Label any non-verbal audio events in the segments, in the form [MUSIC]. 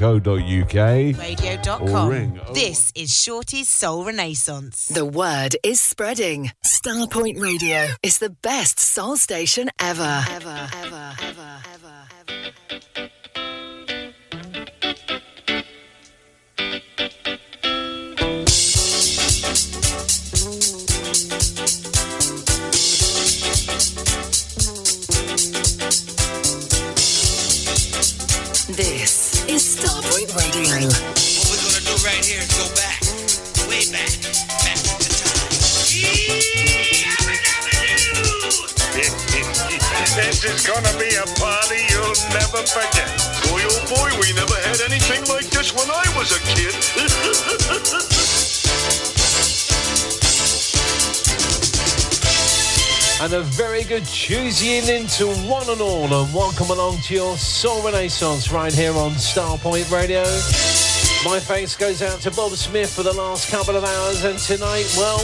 Radio.com. or ring. This is Shorty's Soul Renaissance. The word is spreading. Starpoint Radio is the best soul station ever. Ever, ever, ever, ever, ever. This is Starpoint Radio. What we're gonna do right here is go back, way back, back in [LAUGHS] time. this is gonna be a party you'll never forget. Boy, oh boy, we never had anything like this when I was a kid. [LAUGHS] And a very good Tuesday evening to one and all, and welcome along to your Soul Renaissance right here on Starpoint Radio. My thanks goes out to Bob Smith for the last couple of hours, and tonight, well,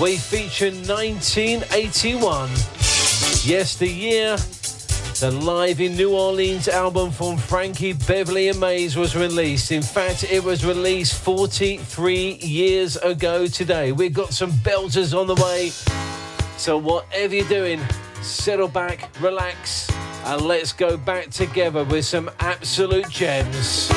we feature 1981. Yes, the year the Live in New Orleans album from Frankie Beverly and Maze was released. In fact, it was released 43 years ago today. We've got some belters on the way. So, whatever you're doing, settle back, relax, and let's go back together with some absolute gems.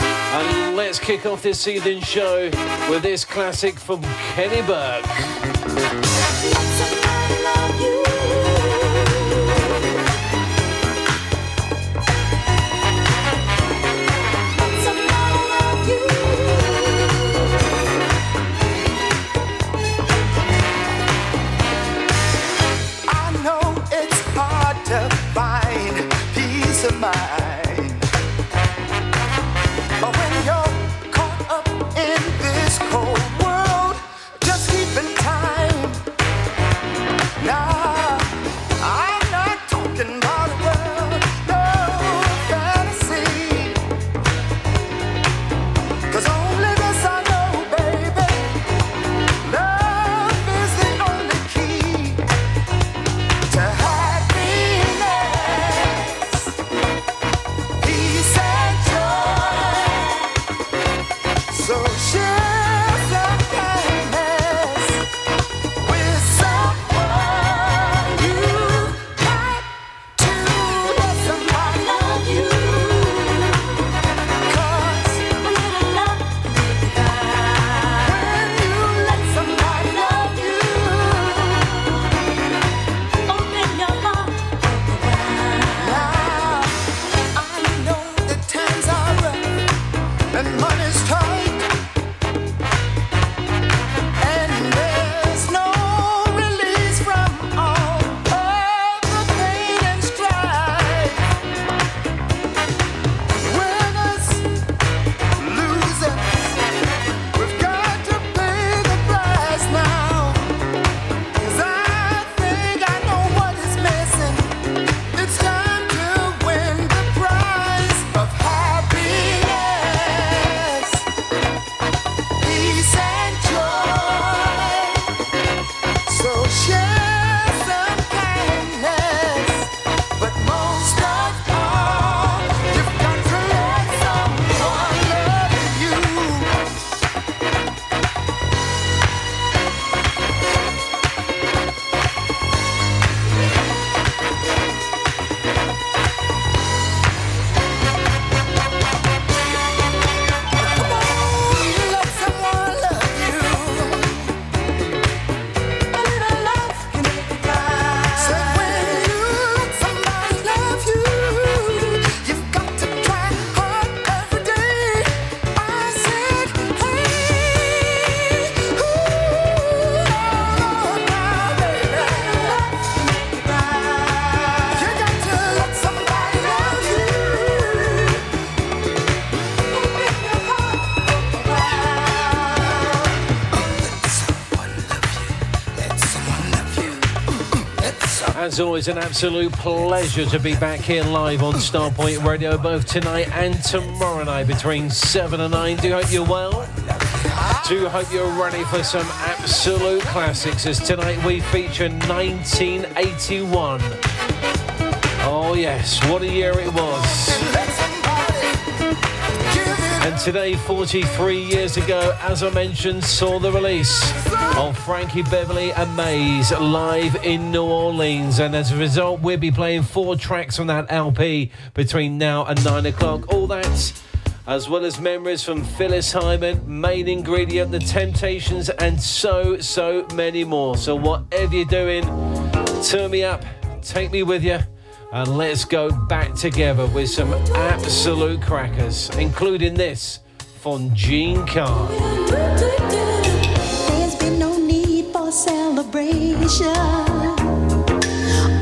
And let's kick off this evening's show with this classic from Kenny Burke. As always, an absolute pleasure to be back here live on Starpoint Radio both tonight and tomorrow night between 7 and 9. Do hope you're well. Do hope you're ready for some absolute classics as tonight we feature 1981. Oh, yes, what a year it was. And today, 43 years ago, as I mentioned, saw the release of Frankie Beverly and Maze live in New Orleans. And as a result, we'll be playing four tracks from that LP between now and nine o'clock. All that, as well as memories from Phyllis Hyman, Main Ingredient, The Temptations, and so, so many more. So, whatever you're doing, turn me up, take me with you. And let's go back together with some absolute crackers, including this from Jean Carn. There's been no need for celebration.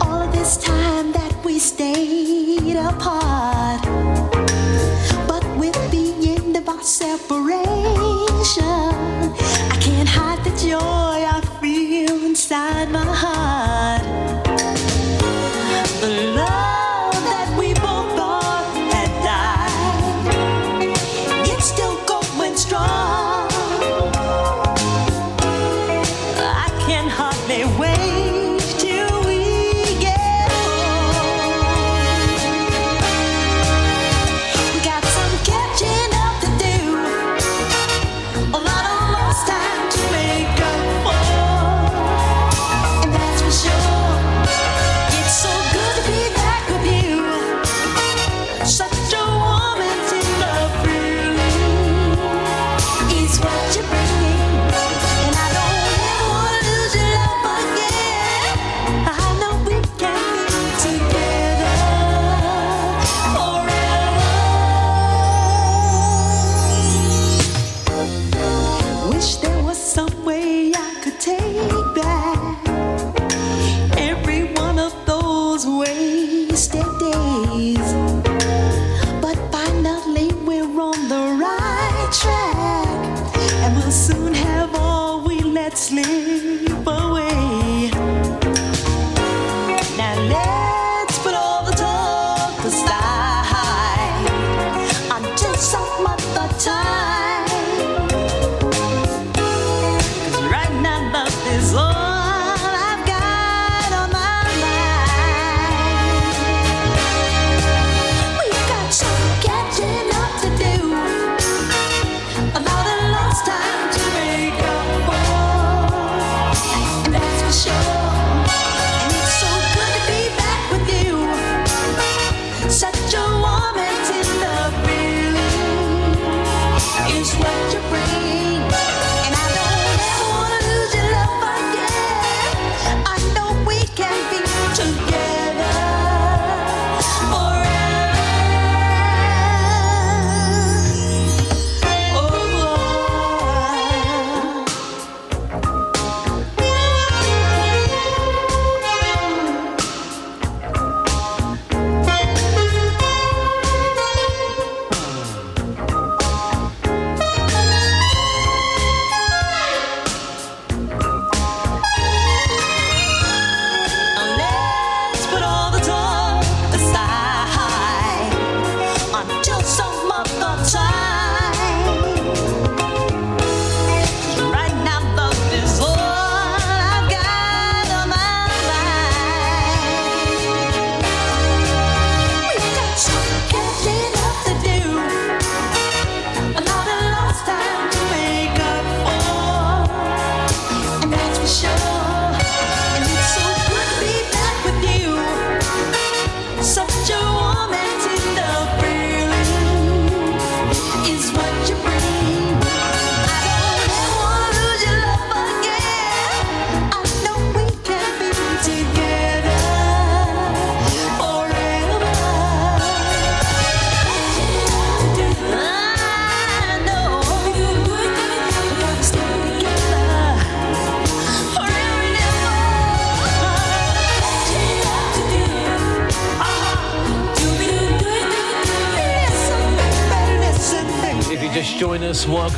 All of this time that we stayed apart. But with the end of our separation, I can't hide the joy I feel inside my heart.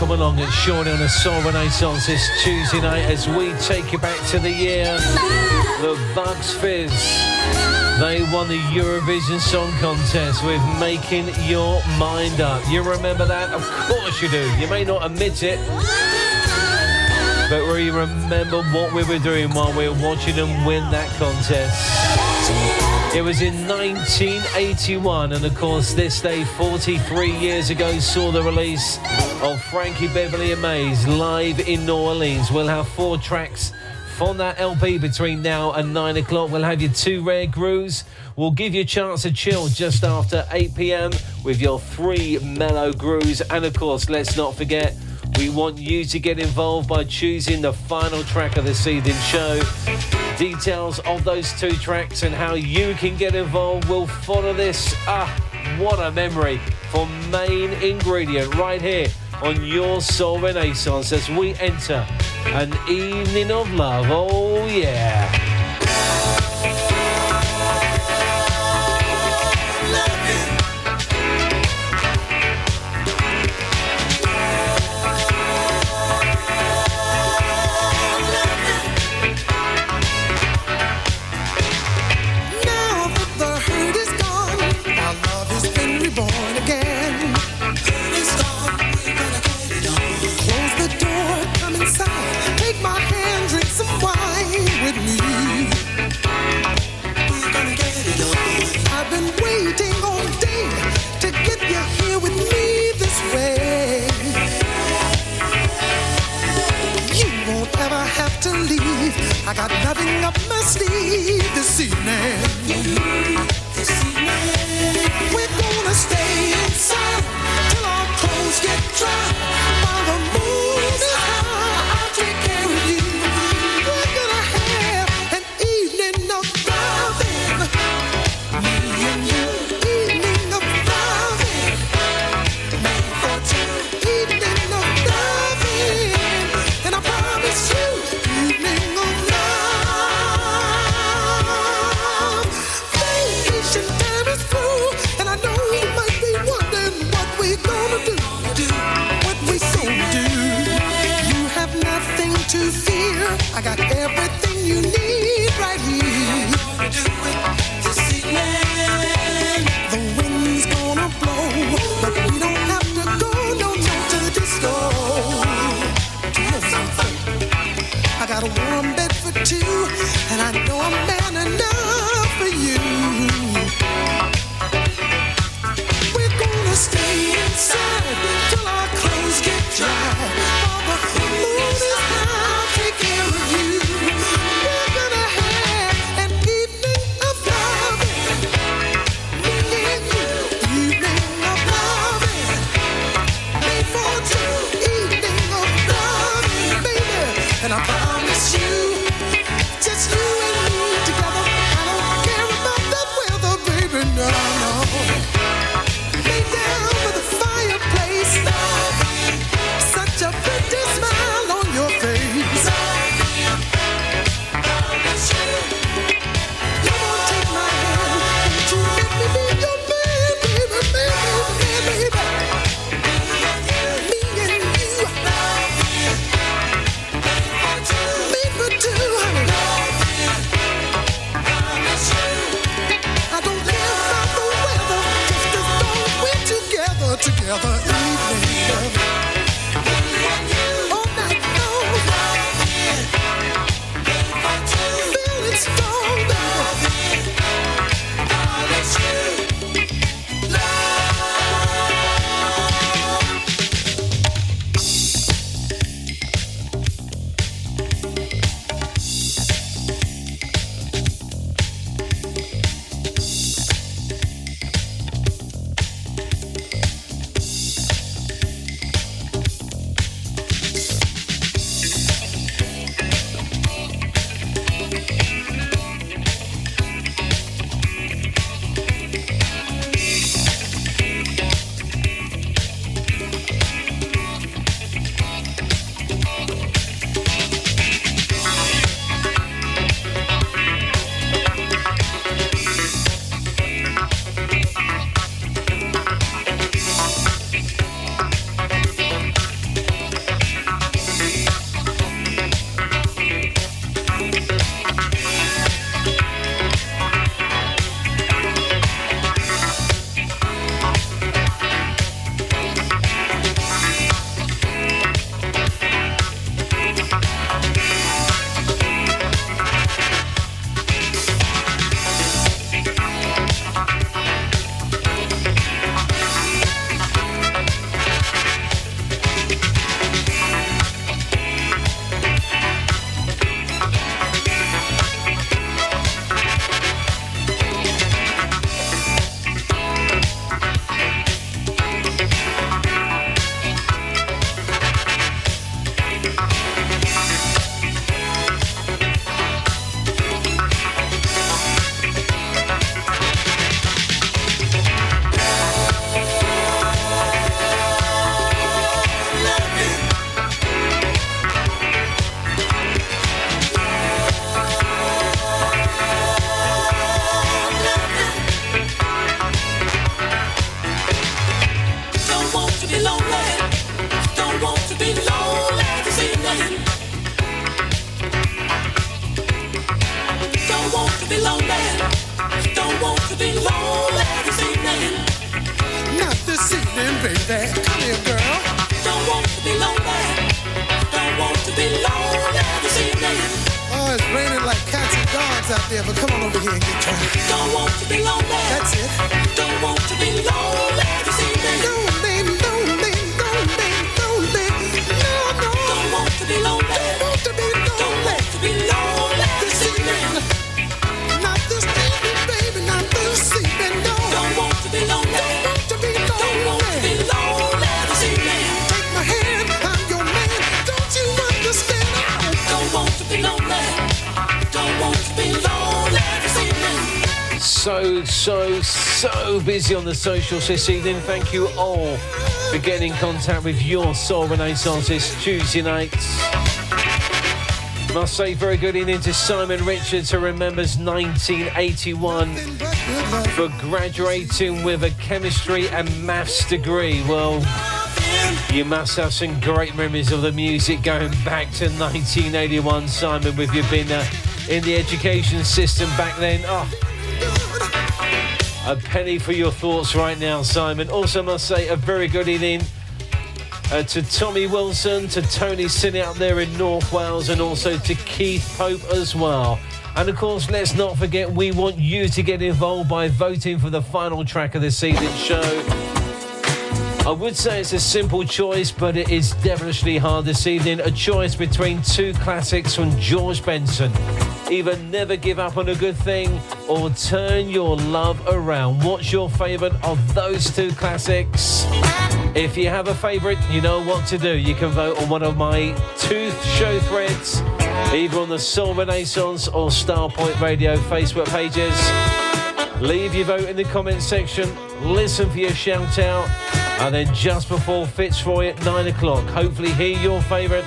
Welcome along. It's Sean on a Soul Renaissance this Tuesday night as we take you back to the year. The Bucks Fizz. They won the Eurovision Song Contest with Making Your Mind Up. You remember that? Of course you do. You may not admit it. But we remember what we were doing while we were watching them win that contest. It was in 1981, and of course, this day 43 years ago saw the release of Frankie Beverly and Maze live in New Orleans. We'll have four tracks from that LP between now and nine o'clock. We'll have your two rare grooves. We'll give you a chance to chill just after 8 p.m. with your three mellow grooves, and of course, let's not forget. We want you to get involved by choosing the final track of this evening's show. Details of those two tracks and how you can get involved will follow this. Ah, what a memory for main ingredient right here on your Soul Renaissance as we enter an evening of love. Oh, yeah. Busy on the socials this evening. Thank you all for getting in contact with your Soul Renaissance this Tuesday night. Must say, very good evening to Simon Richards, who remembers 1981 Nothing but good love. for graduating with a chemistry and maths degree. Well, you must have some great memories of the music going back to 1981, Simon, with you being uh, in the education system back then. Oh, a penny for your thoughts right now, Simon. Also, must say a very good evening uh, to Tommy Wilson, to Tony Sinney out there in North Wales, and also to Keith Pope as well. And of course, let's not forget, we want you to get involved by voting for the final track of this evening's show. I would say it's a simple choice, but it is devilishly hard this evening. A choice between two classics from George Benson. Either never give up on a good thing or turn your love around. What's your favourite of those two classics? If you have a favourite, you know what to do. You can vote on one of my two show threads, either on the Soul Renaissance or Starpoint Radio Facebook pages. Leave your vote in the comments section. Listen for your shout out. And then just before Fitzroy at nine o'clock, hopefully hear your favourite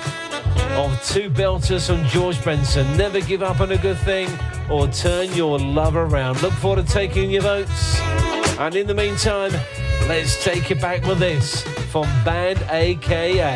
of two belters from George Benson. Never give up on a good thing or turn your love around. Look forward to taking your votes. And in the meantime, let's take it back with this from Band AKA.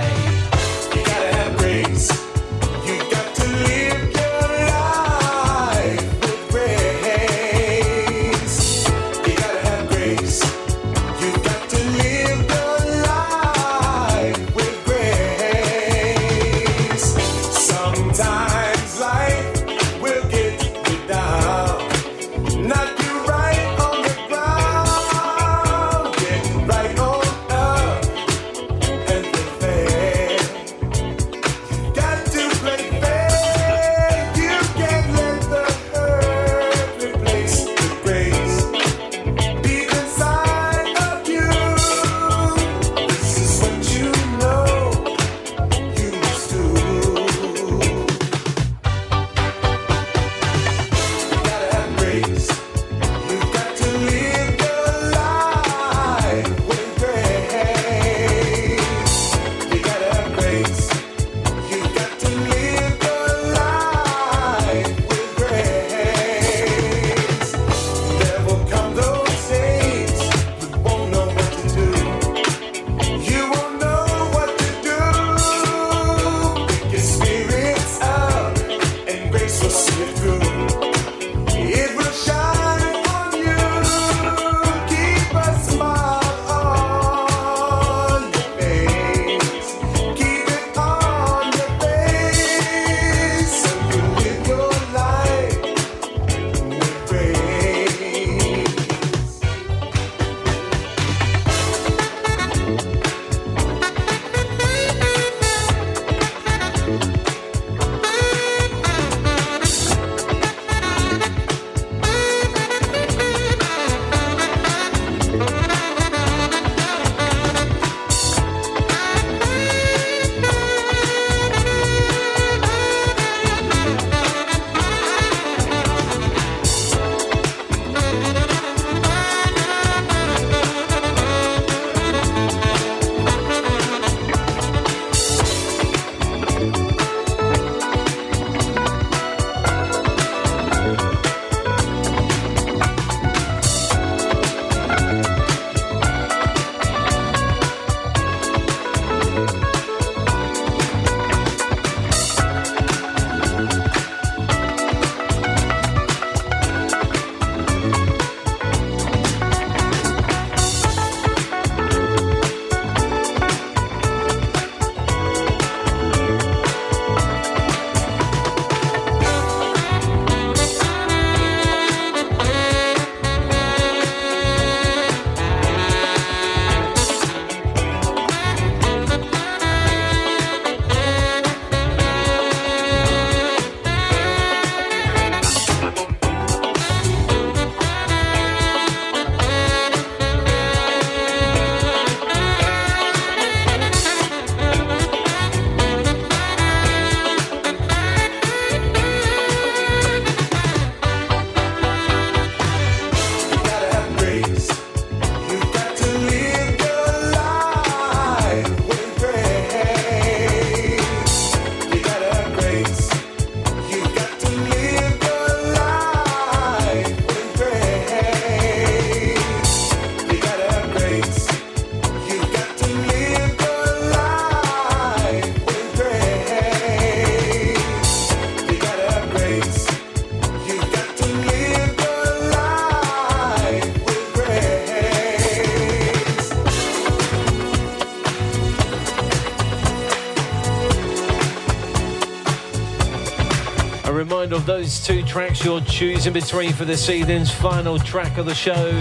Two tracks you're choosing between for this evening's final track of the show.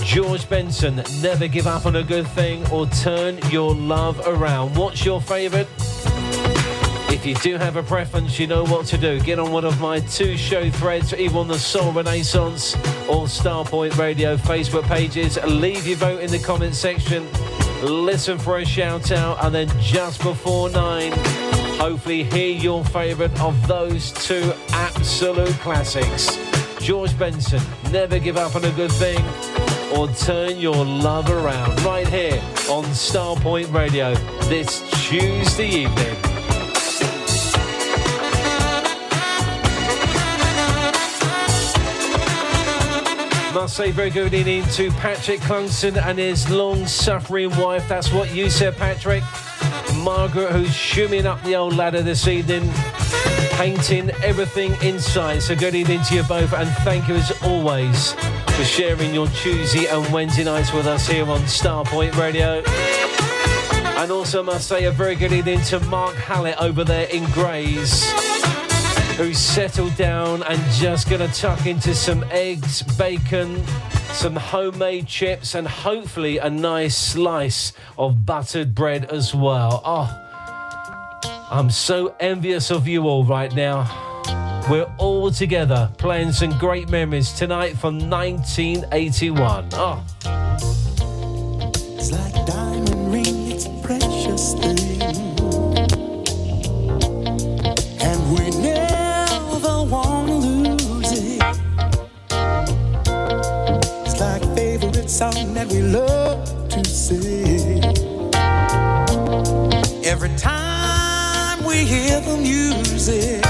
George Benson, Never Give Up on a Good Thing or Turn Your Love Around. What's your favourite? If you do have a preference, you know what to do. Get on one of my two show threads, either on the Soul Renaissance or Starpoint Radio Facebook pages. Leave your vote in the comment section. Listen for a shout out, and then just before nine, hopefully hear your favourite of those two absolute classics. George Benson, Never Give Up on a Good Thing or Turn Your Love Around, right here on Starpoint Radio this Tuesday evening. Must say very good evening to Patrick Clungston and his long-suffering wife. That's what you said, Patrick. Margaret, who's shimmying up the old ladder this evening, painting everything inside. So good evening to you both, and thank you as always for sharing your Tuesday and Wednesday nights with us here on Starpoint Radio. And also must say a very good evening to Mark Hallett over there in Grays who's settled down and just going to tuck into some eggs, bacon, some homemade chips, and hopefully a nice slice of buttered bread as well. Oh, I'm so envious of you all right now. We're all together playing some great memories tonight from 1981. Oh. That we love to sing. Every time we hear the music,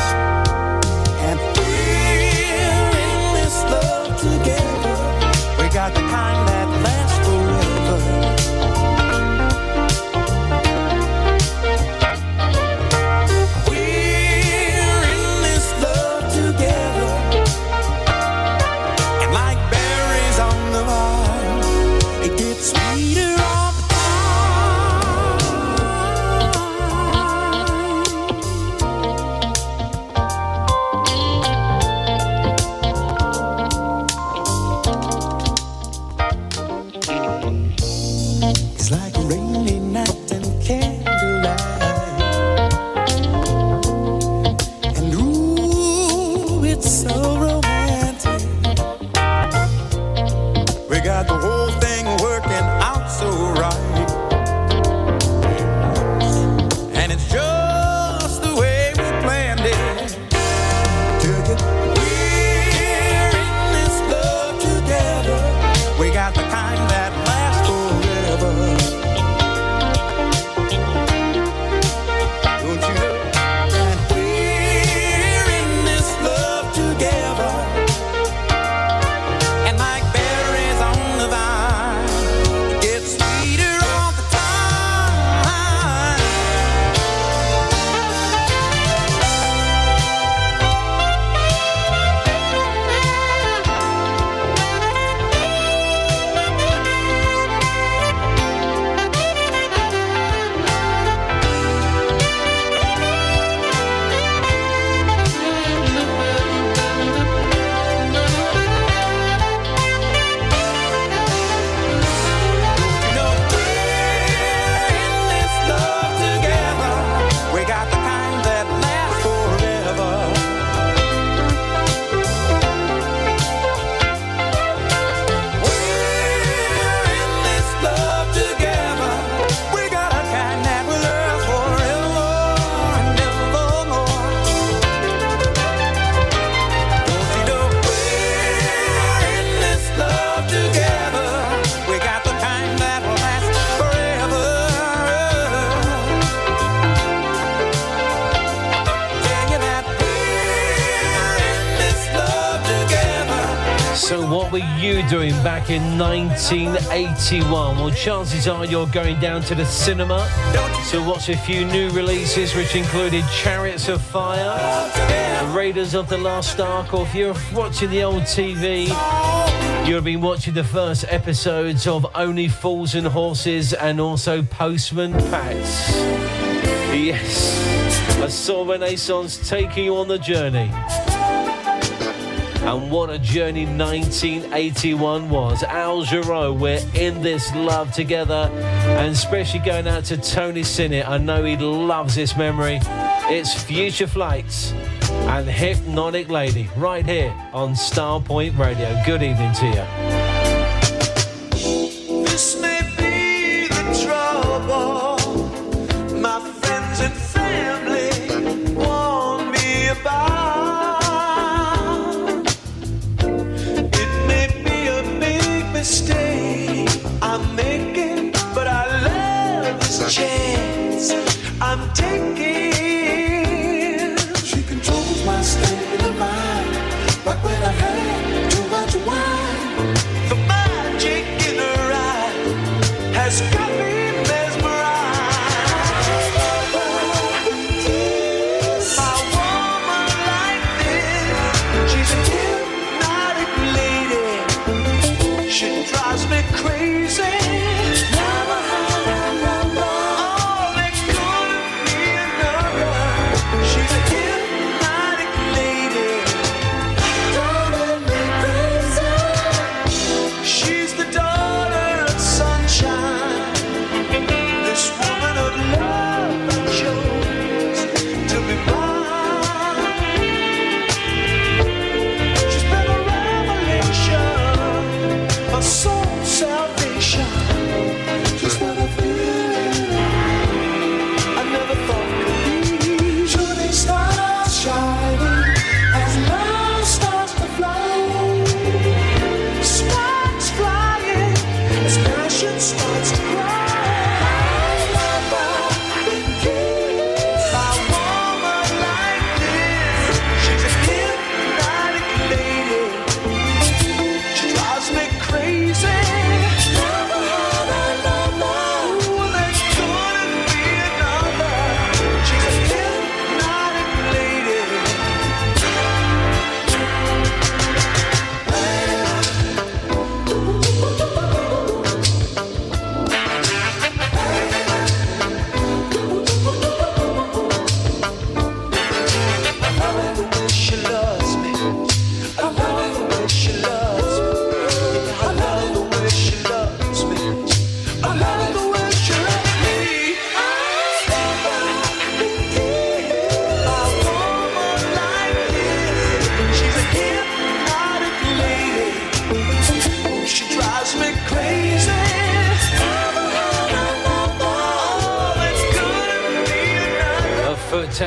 back in 1981? Well, chances are you're going down to the cinema to watch a few new releases, which included Chariots of Fire, Raiders of the Lost Ark, or if you're watching the old TV, you'll have been watching the first episodes of Only Fools and Horses and also Postman Pat. Yes, a soul renaissance taking you on the journey. And what a journey 1981 was. Al Jarreau, we're in this love together. And especially going out to Tony Sinnott. I know he loves this memory. It's Future Flights and Hypnotic Lady right here on Starpoint Radio. Good evening to you. I'm taking.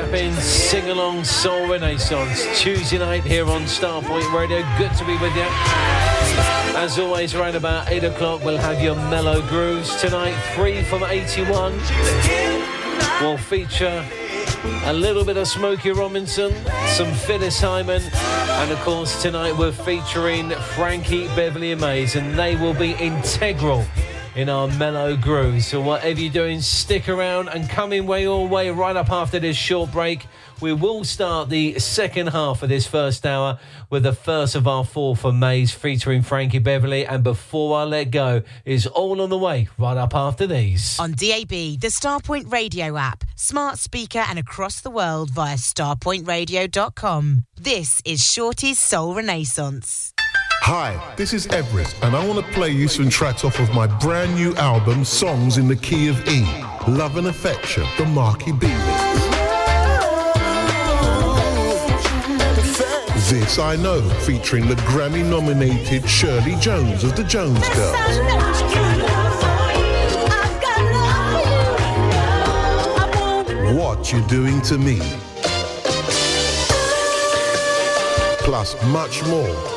Foot tapping, sing along Soul Renaissance. Tuesday night here on Starpoint Radio. Good to be with you. As always, around about 8 o'clock, we'll have your mellow grooves. Tonight, free from 81, will feature a little bit of Smokey Robinson, some Phyllis Hyman, and of course, tonight we're featuring Frankie Beverly and Maze, and they will be integral in our mellow groove. So whatever you're doing, stick around and come in way your way right up after this short break. We will start the second half of this first hour with the first of our four for Maze featuring Frankie Beverly. And before I let go, is all on the way right up after these. On DAB, the Starpoint Radio app, smart speaker, and across the world via starpointradio.com. This is Shorty's Soul Renaissance. Hi, this is Everest, and I want to play you some tracks off of my brand new album, Songs in the Key of E. Love and Affection, the Marky B. This I Know, featuring the Grammy nominated Shirley Jones of the Jones Girls. What You Doing to Me. Plus much more,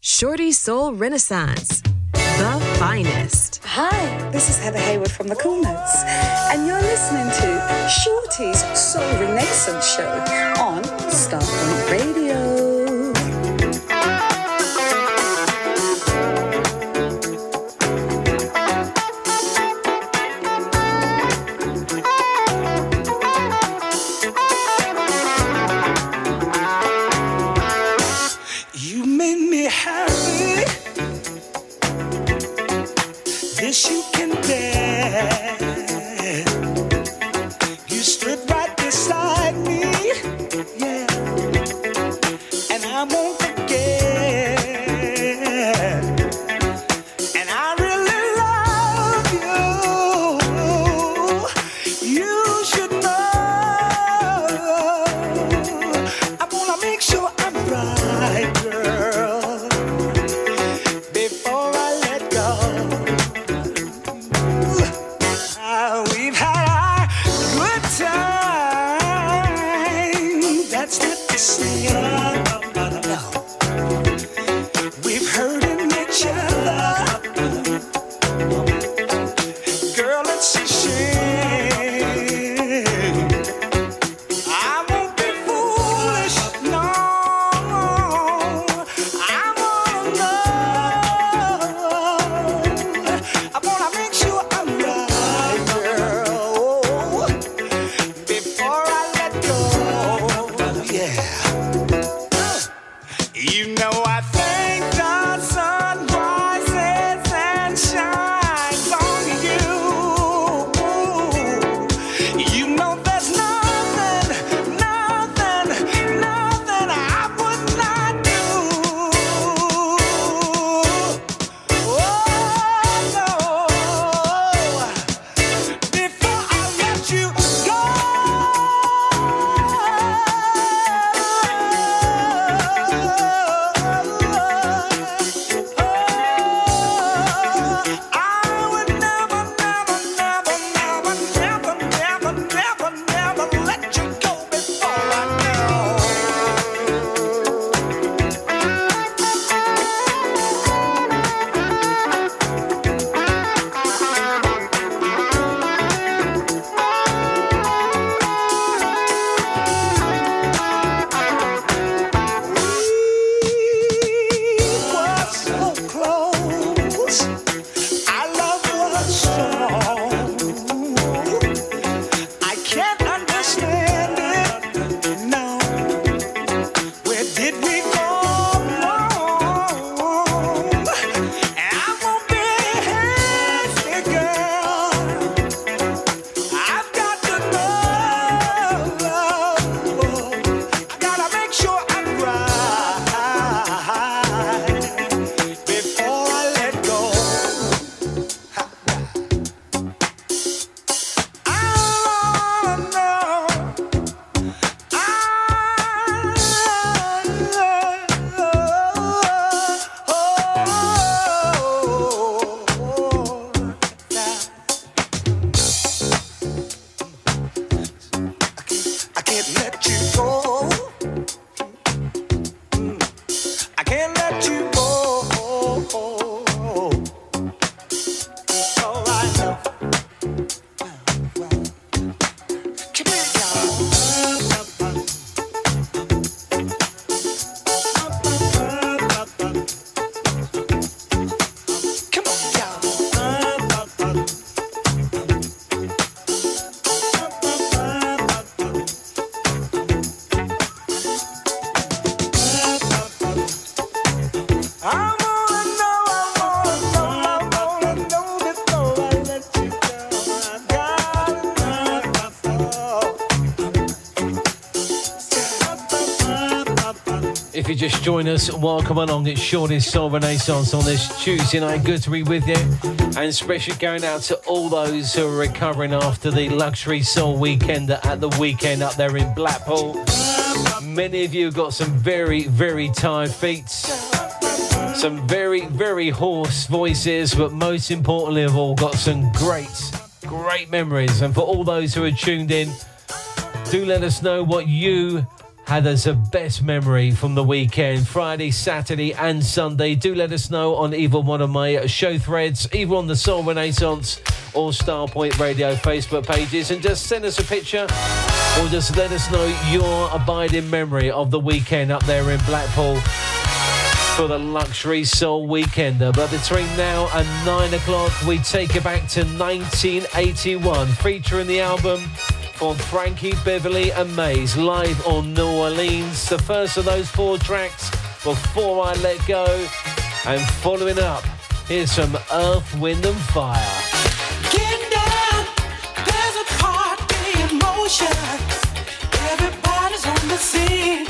Shorty Soul Renaissance, the finest. Hi, this is Heather Hayward from the Cool Notes, and you're listening to Shorty's Soul Renaissance Show on Starpoint Radio. Us, welcome along. It's Shorty's Soul Renaissance on this Tuesday night. Good to be with you. And especially going out to all those who are recovering after the Luxury Soul weekend at the weekend up there in Blackpool. Many of you got some very, very tired feet. Some very, very hoarse voices, but most importantly of all, got some great, great memories. And for all those who are tuned in, do let us know what you had as a best memory from the weekend, Friday, Saturday, and Sunday. Do let us know on either one of my show threads, either on the Soul Renaissance or Starpoint Radio Facebook pages, and just send us a picture or just let us know your abiding memory of the weekend up there in Blackpool for the Luxury Soul Weekender. But between now and nine o'clock, we take it back to 1981, featuring the album from Frankie Beverly and Maze live on New Orleans. The first of those four tracks, Before I Let Go. And following up, here's some Earth, Wind and Fire. Getting down, there's a party in motion. Everybody's on the scene,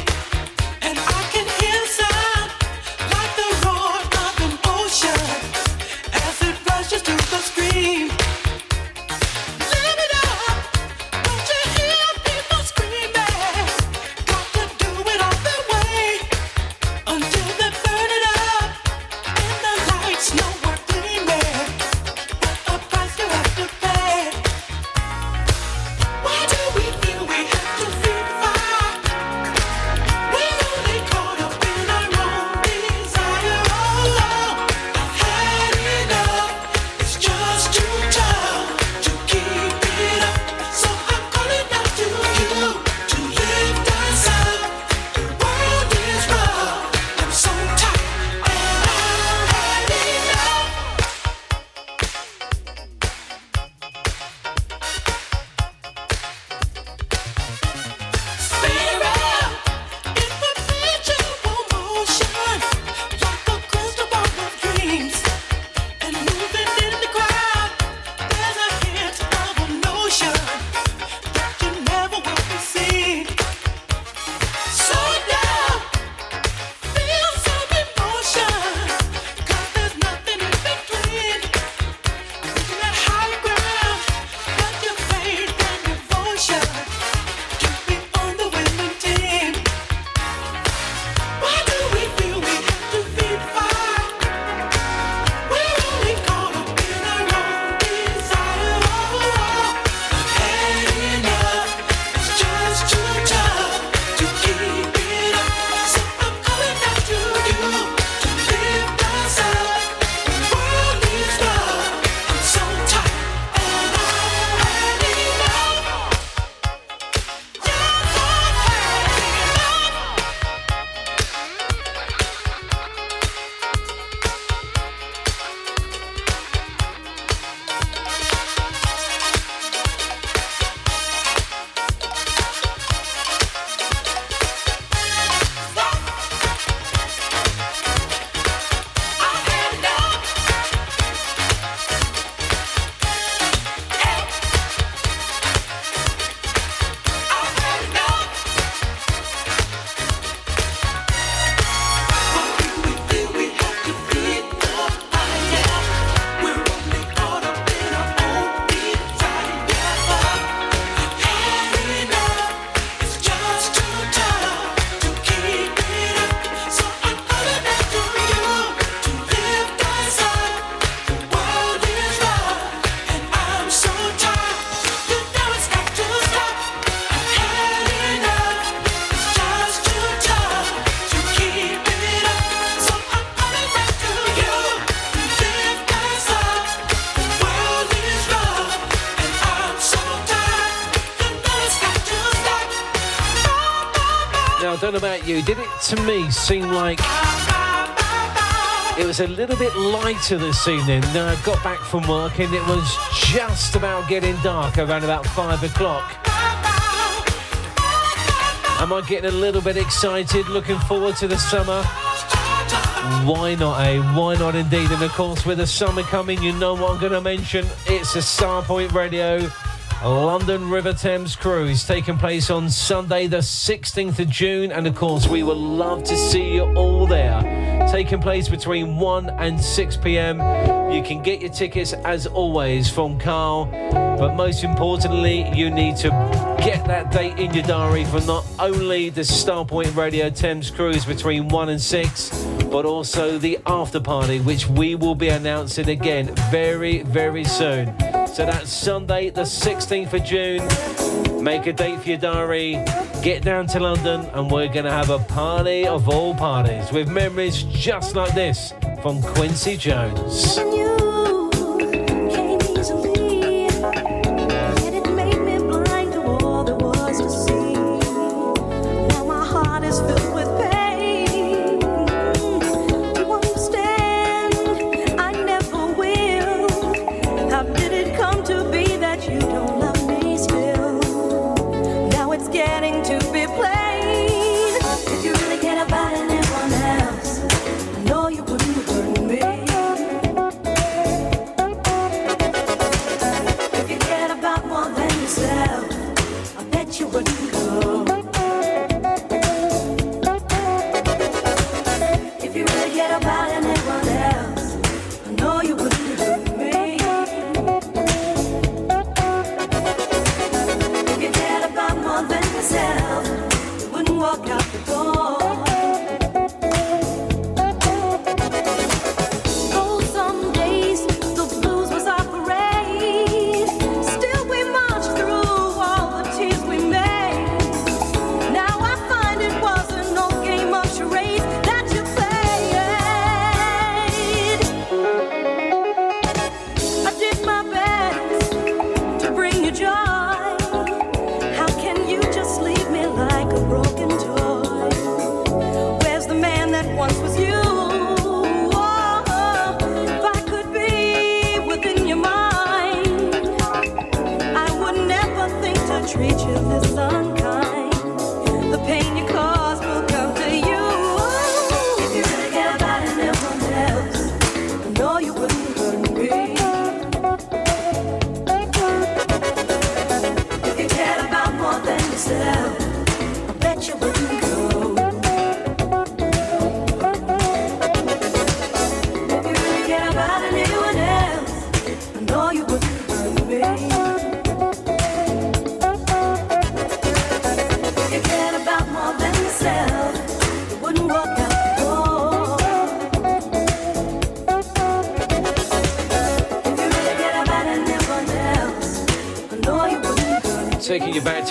you, did it to me seem like it was a little bit lighter this evening? Now, I got back from work and it was just about getting dark around about five o'clock. Am I getting a little bit excited, looking forward to the summer? Why not, eh? Why not indeed? And of course, with the summer coming, you know what I'm going to mention. It's a Starpoint Radio London River Thames Cruise taking place on Sunday, the 16th of June. And of course, we would love to see you all there. Taking place between 1 and 6 pm. You can get your tickets as always from Carl. But most importantly, you need to get that date in your diary for not only the Starpoint Radio Thames Cruise between 1 and 6, but also the after party, which we will be announcing again very, very soon. So that's Sunday, the 16th of June. Make a date for your diary. Get down to London, and we're going to have a party of all parties with memories just like this from Quincy Jones.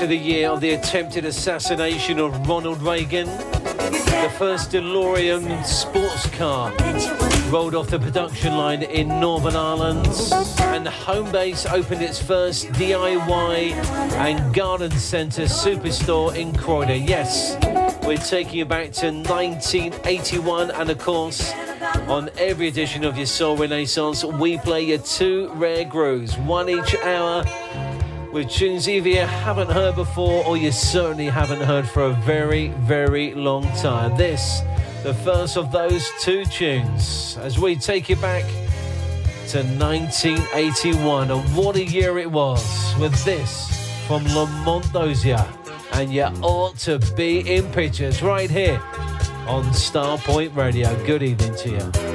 To the year of the attempted assassination of Ronald Reagan. The first DeLorean sports car rolled off the production line in Northern Ireland, and the Homebase opened its first DIY and garden centre superstore in Croydon. Yes, we're taking you back to 1981, and of course, on every edition of your Soul Renaissance, we play you two rare grooves, one each hour with tunes either you haven't heard before or you certainly haven't heard for a very, very long time. This, the first of those two tunes, as we take you back to 1981. And what a year it was with this from Lamont Dozier. And you ought to be in pictures right here on Starpoint Radio. Good evening to you.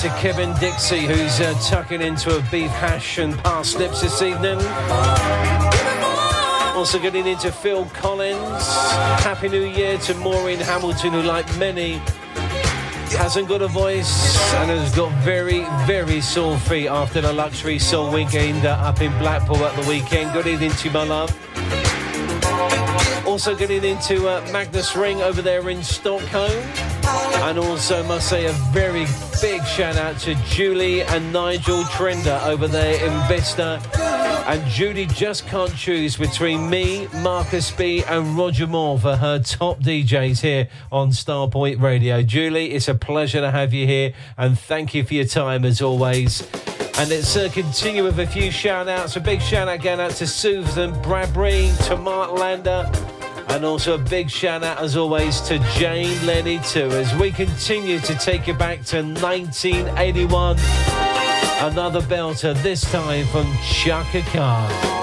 To Kevin Dixie, who's uh, tucking into a beef hash and parsnips this evening. Also getting into Phil Collins. Happy New Year to Maureen Hamilton, who, like many, hasn't got a voice and has got very, very sore feet after the luxury soul weekend uh, up in Blackpool at the weekend. Good evening to my love. Also getting into uh, Magnus Ring over there in Stockholm. And also must say a very big shout out to Julie and Nigel Trinder over there in Vista. And Judy just can't choose between me, Marcus B, and Roger Moore for her top DJs here on Starpoint Radio. Julie, it's a pleasure to have you here, and thank you for your time as always. And let's uh, continue with a few shout outs. A big shout out going out to Susan Bradbury, to Mark Lander, and also a big shout out, as always, to Jane Lenny, too, as we continue to take you back to 1981. Another belter, this time from Chaka Khan.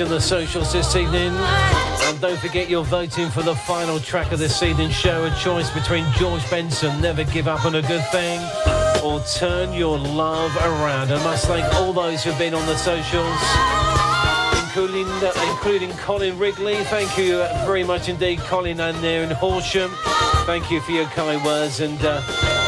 On the socials this evening. And don't forget you're voting for the final track of this evening's show. A choice between George Benson, Never Give Up on a Good Thing, or Turn Your Love Around. I must thank all those who've been on the socials. Including, including Colin Wrigley. Thank you very much indeed, Colin, and there in Horsham. Thank you for your kind words and uh,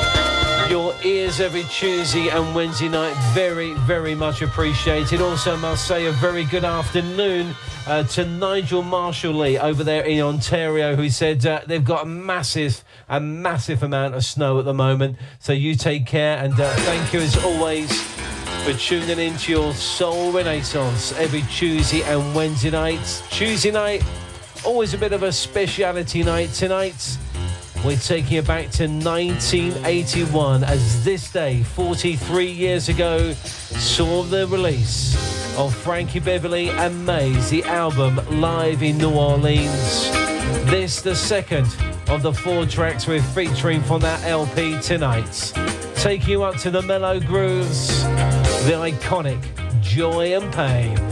your ears every Tuesday and Wednesday night. Very, very much appreciated. Also, must say a very good afternoon uh, to Nigel Marshall Lee over there in Ontario, who said uh, they've got a massive, a massive amount of snow at the moment. So you take care and uh, thank you as always for tuning into your Soul Renaissance every Tuesday and Wednesday nights. Tuesday night, always a bit of a speciality night tonight. We're taking it back to 1981 as this day, 43 years ago, saw the release of Frankie Beverly and Maze, the album Live in New Orleans. This, the second of the four tracks we're featuring from that LP tonight. Taking you up to the mellow grooves, the iconic Joy and Pain.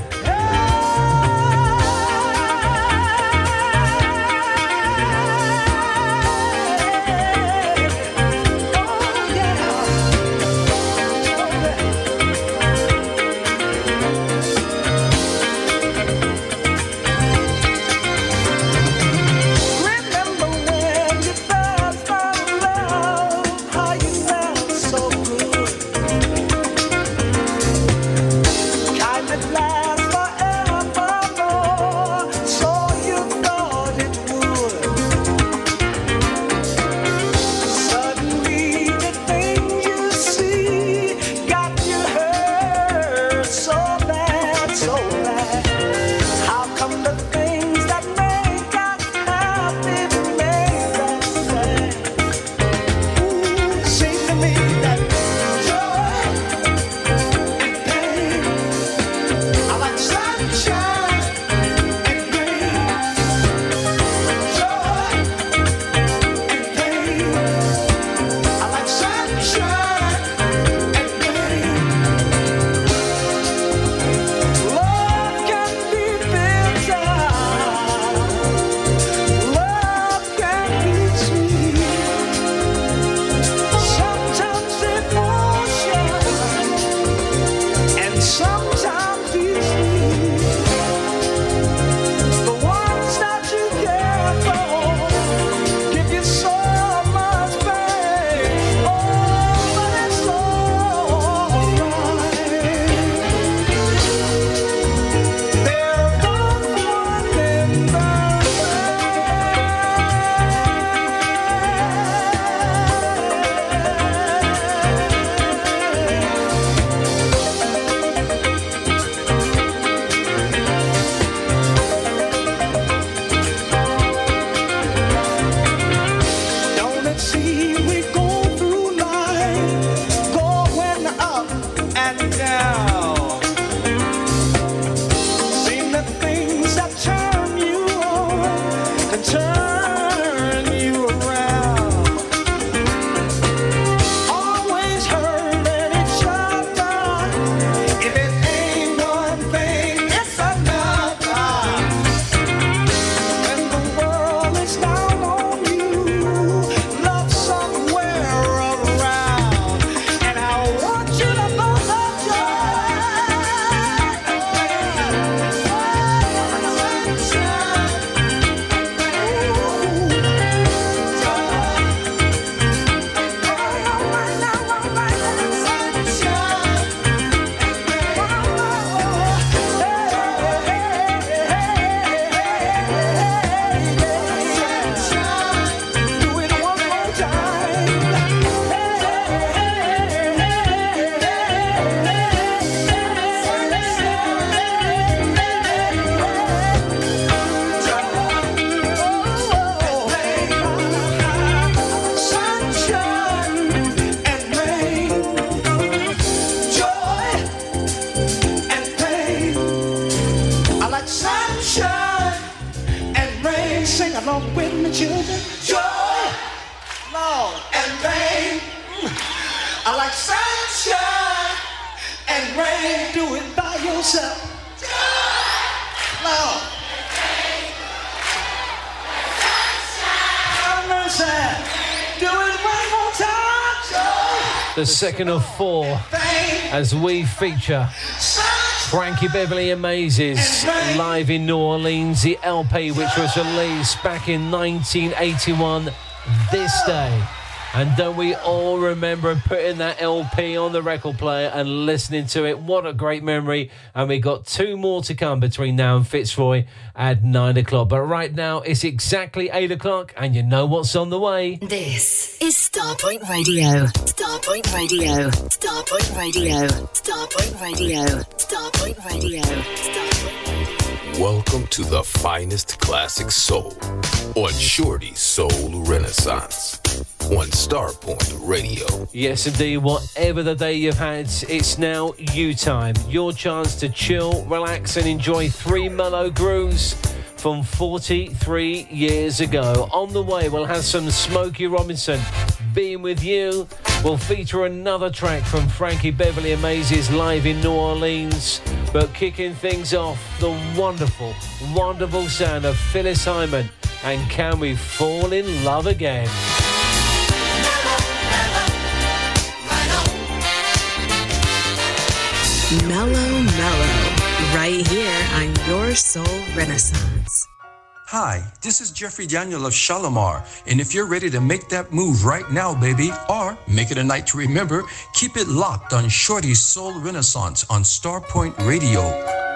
The second of four as we feature Frankie Beverly and Maze's live in New Orleans, the LP which was released back in 1981 this day. And don't we all remember putting that LP on the record player and listening to it? What a great memory. And we got two more to come between now and Fitzroy at nine o'clock. But right now it's exactly eight o'clock, and you know what's on the way. This is Starpoint Radio. Starpoint Radio. Starpoint Radio. Starpoint Radio. Starpoint Radio. Welcome to the finest classic soul on Shorty Soul Renaissance on Starpoint Radio. Yes, indeed. Whatever the day you've had, it's now you time. Your chance to chill, relax, and enjoy three mellow grooves from 43 years ago. On the way, we'll have some Smokey Robinson. Being with you, we'll feature another track from Frankie Beverly and Maze's live in New Orleans. But kicking things off, the wonderful, wonderful sound of Phyllis Hyman. And can we fall in love again? Mellow Mellow, right here on Your Soul Renaissance. Hi, this is Jeffrey Daniel of Shalamar, and if you're ready to make that move right now, baby, or make it a night to remember, keep it locked on Shorty's Soul Renaissance on Starpoint Radio.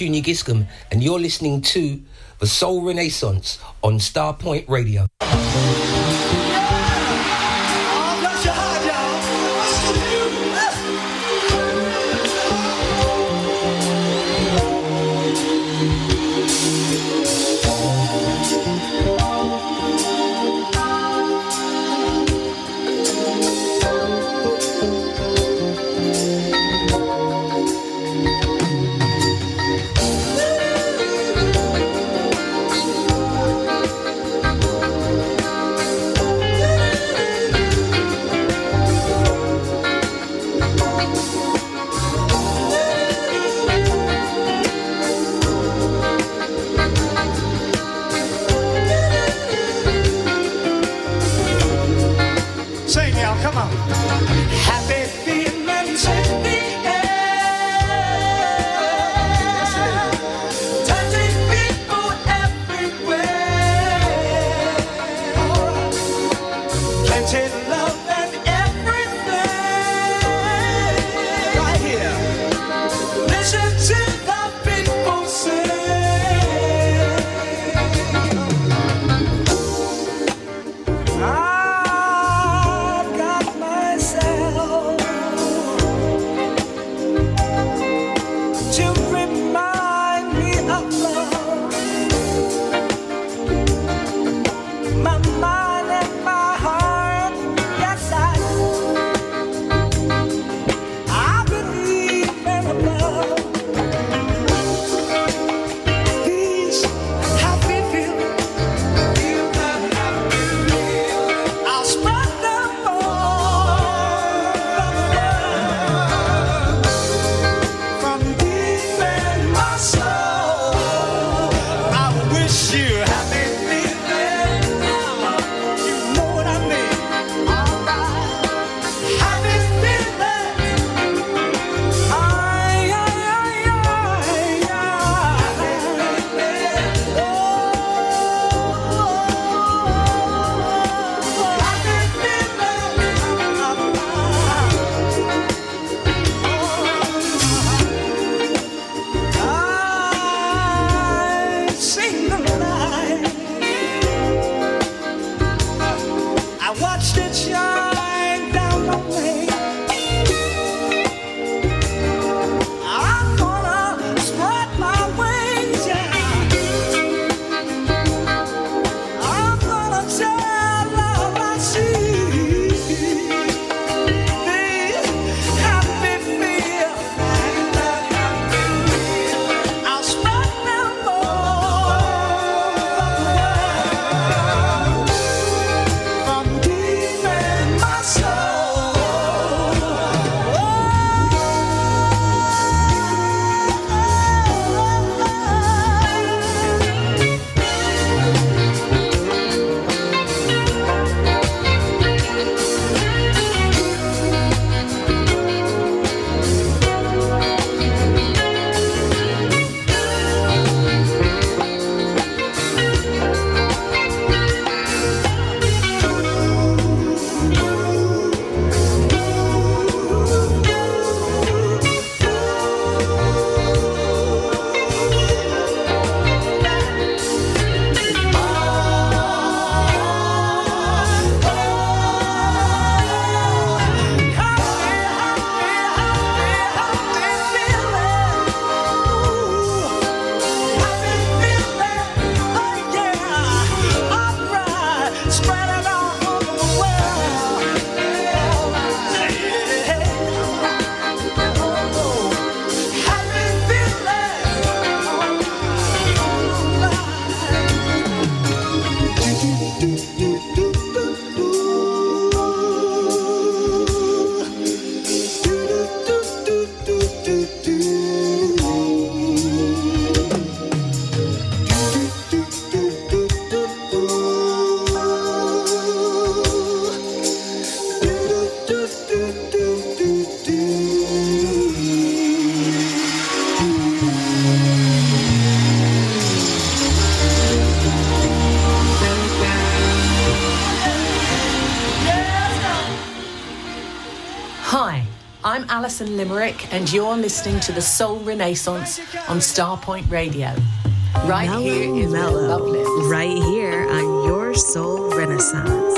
Junior Giscombe, and you're listening to The Soul Renaissance on Starpoint Radio. Happy Alison Limerick, and you're listening to the Soul Renaissance on Starpoint Radio. Right Mellow, here is mellow. Right here on Your Soul Renaissance.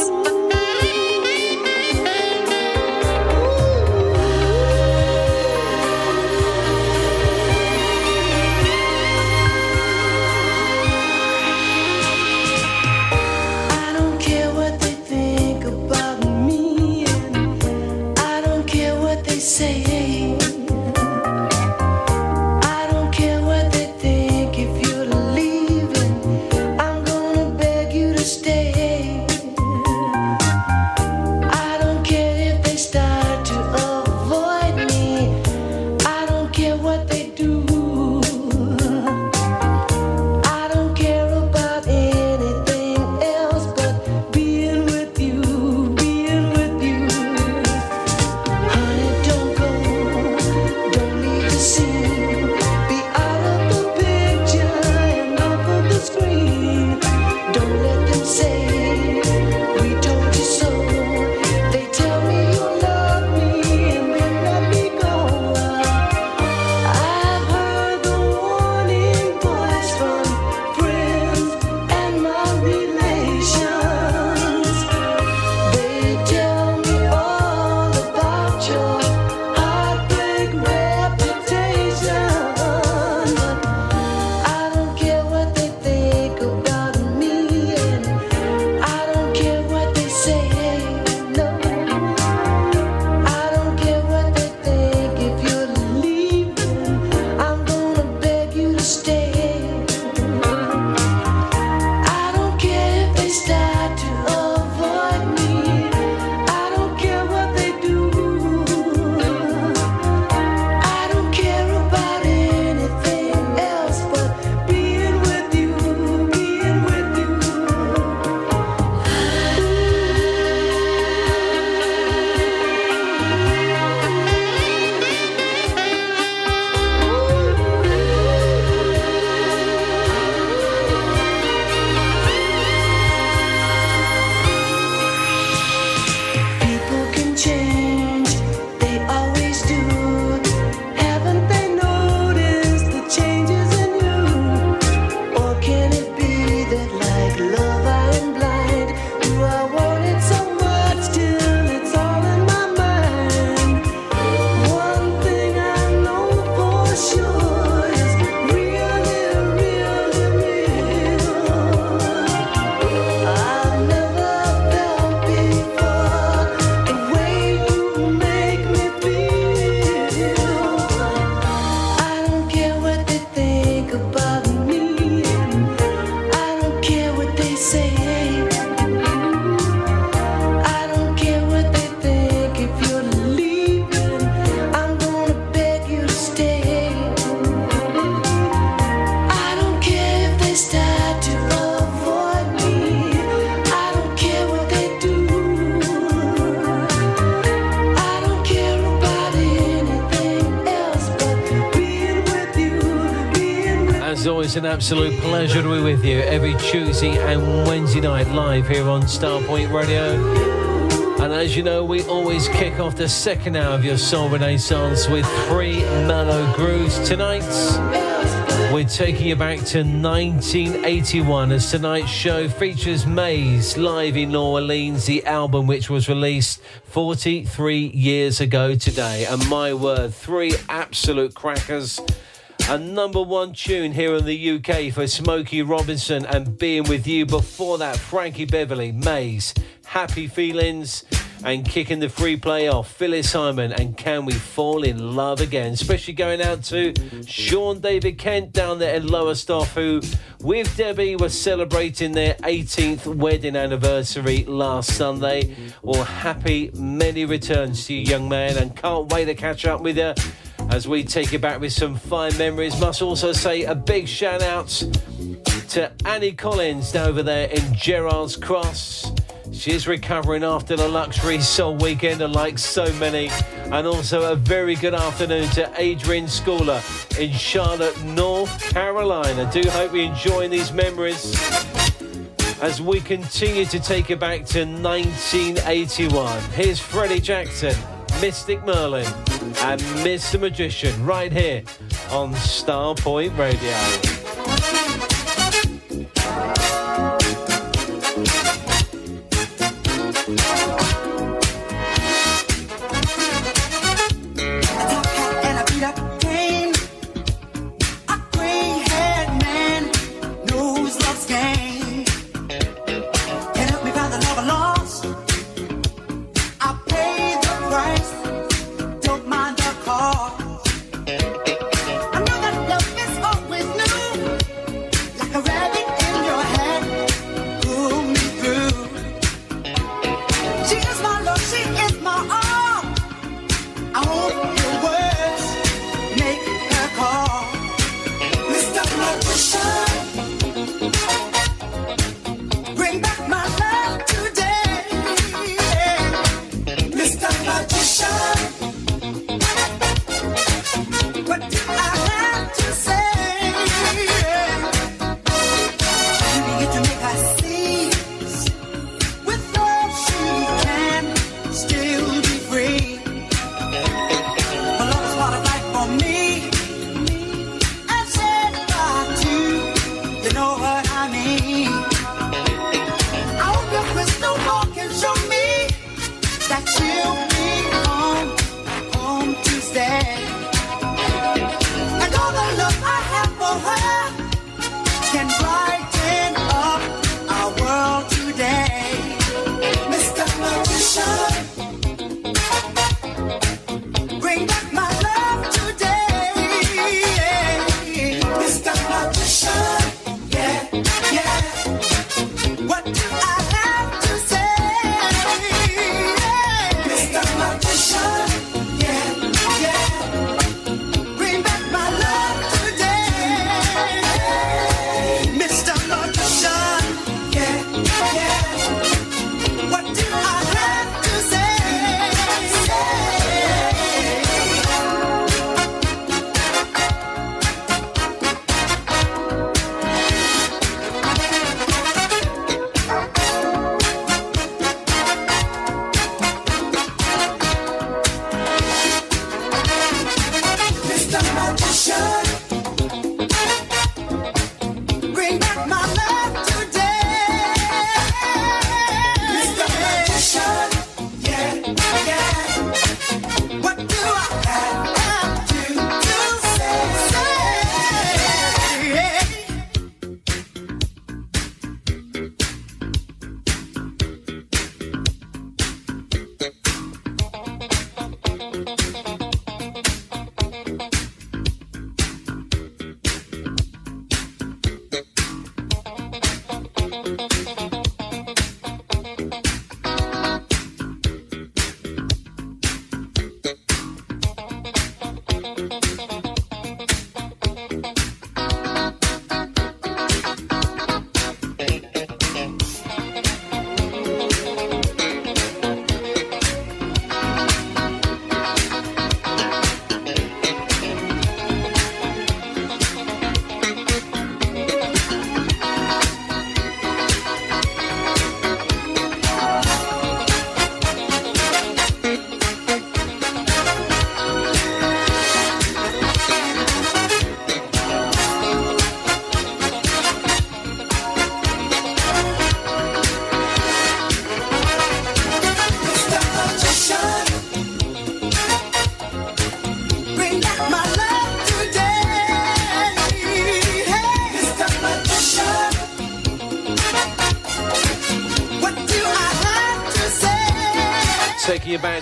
Always, an absolute pleasure to be with you every Tuesday and Wednesday night live here on Starpoint Radio. And as you know, we always kick off the second hour of your Soul Renaissance with three mellow grooves. Tonight, we're taking you back to 1981 as tonight's show features Maze live in New Orleans, the album which was released 43 years ago today. And my word, three absolute crackers. A number one tune here in the UK for Smokey Robinson and Being With You. Before that, Frankie Beverly, Maze, Happy Feelings, and kicking the free play off, Phyllis Hyman and Can We Fall in Love Again? Especially going out to Sean David Kent down there in Lowestoft, who with Debbie were celebrating their 18th wedding anniversary last Sunday. Well, happy many returns to you, young man, and can't wait to catch up with you as we take you back with some fine memories. Must also say a big shout out to Annie Collins over there in Gerrard's Cross. She's recovering after the luxury soul weekend, like so many. And also a very good afternoon to Adrian Schooler in Charlotte, North Carolina. Do hope you're enjoying these memories as we continue to take you back to 1981. Here's Freddie Jackson, Mystic Merlin and Mr. Magician right here on Starpoint Radio.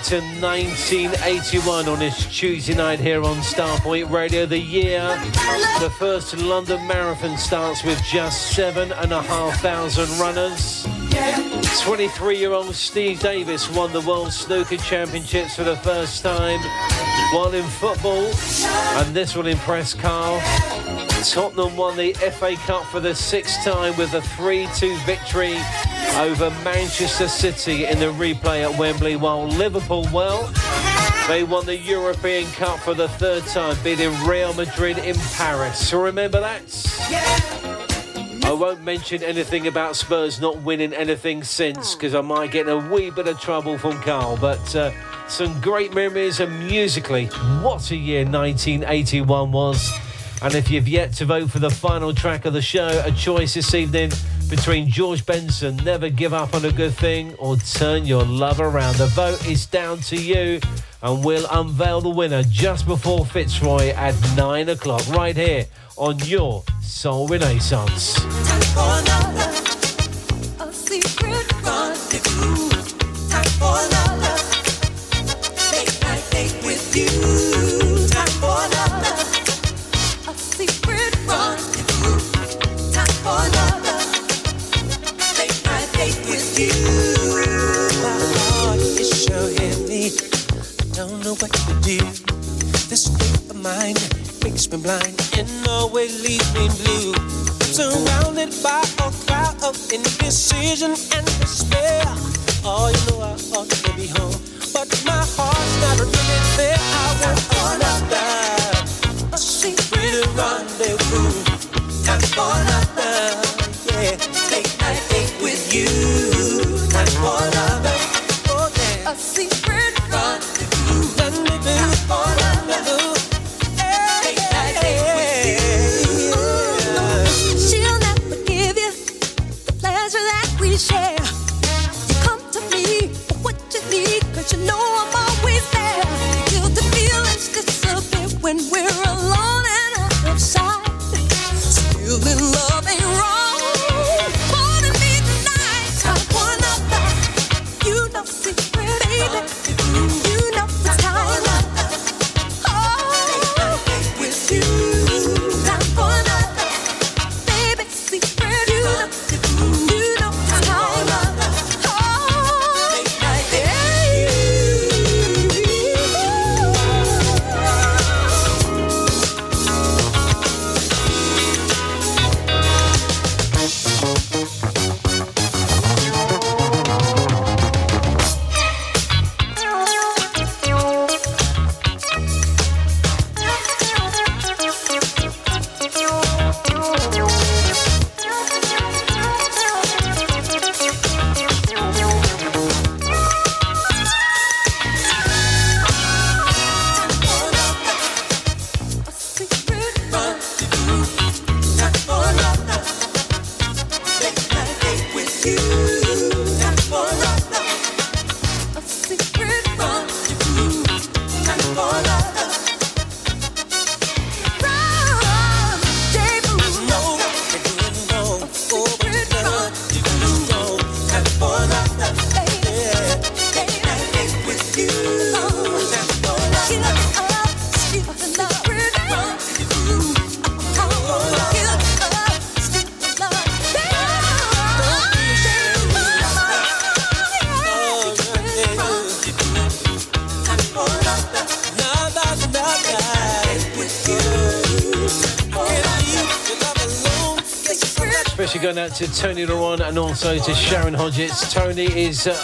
Back to 1981 on this Tuesday night here on Starpoint Radio. The year the first London Marathon starts with just seven and a half thousand runners. 23 year old Steve Davis won the World Snooker Championships for the first time while in football, and this will impress Carl. Tottenham won the FA Cup for the sixth time with a 3 2 victory over Manchester City in the replay at Wembley, while Liverpool, well, they won the European Cup for the third time, beating Real Madrid in Paris. So remember that? I won't mention anything about Spurs not winning anything since because I might get in a wee bit of trouble from Carl. But uh, Some great memories and musically, what a year 1981 was. And if you've yet to vote for the final track of the show, a choice this evening between George Benson, Never Give Up on a Good Thing, or Turn Your Love Around. The vote is down to you, and we'll unveil the winner just before Fitzroy at 9 o'clock, right here on your Soul Renaissance. Mind makes me blind and always leaves me blue. Surrounded by a cloud of indecision and despair. Oh, you know I ought to be home, but my heart's not really to Tony Laron and also to Sharon Hodgetts. Tony is uh,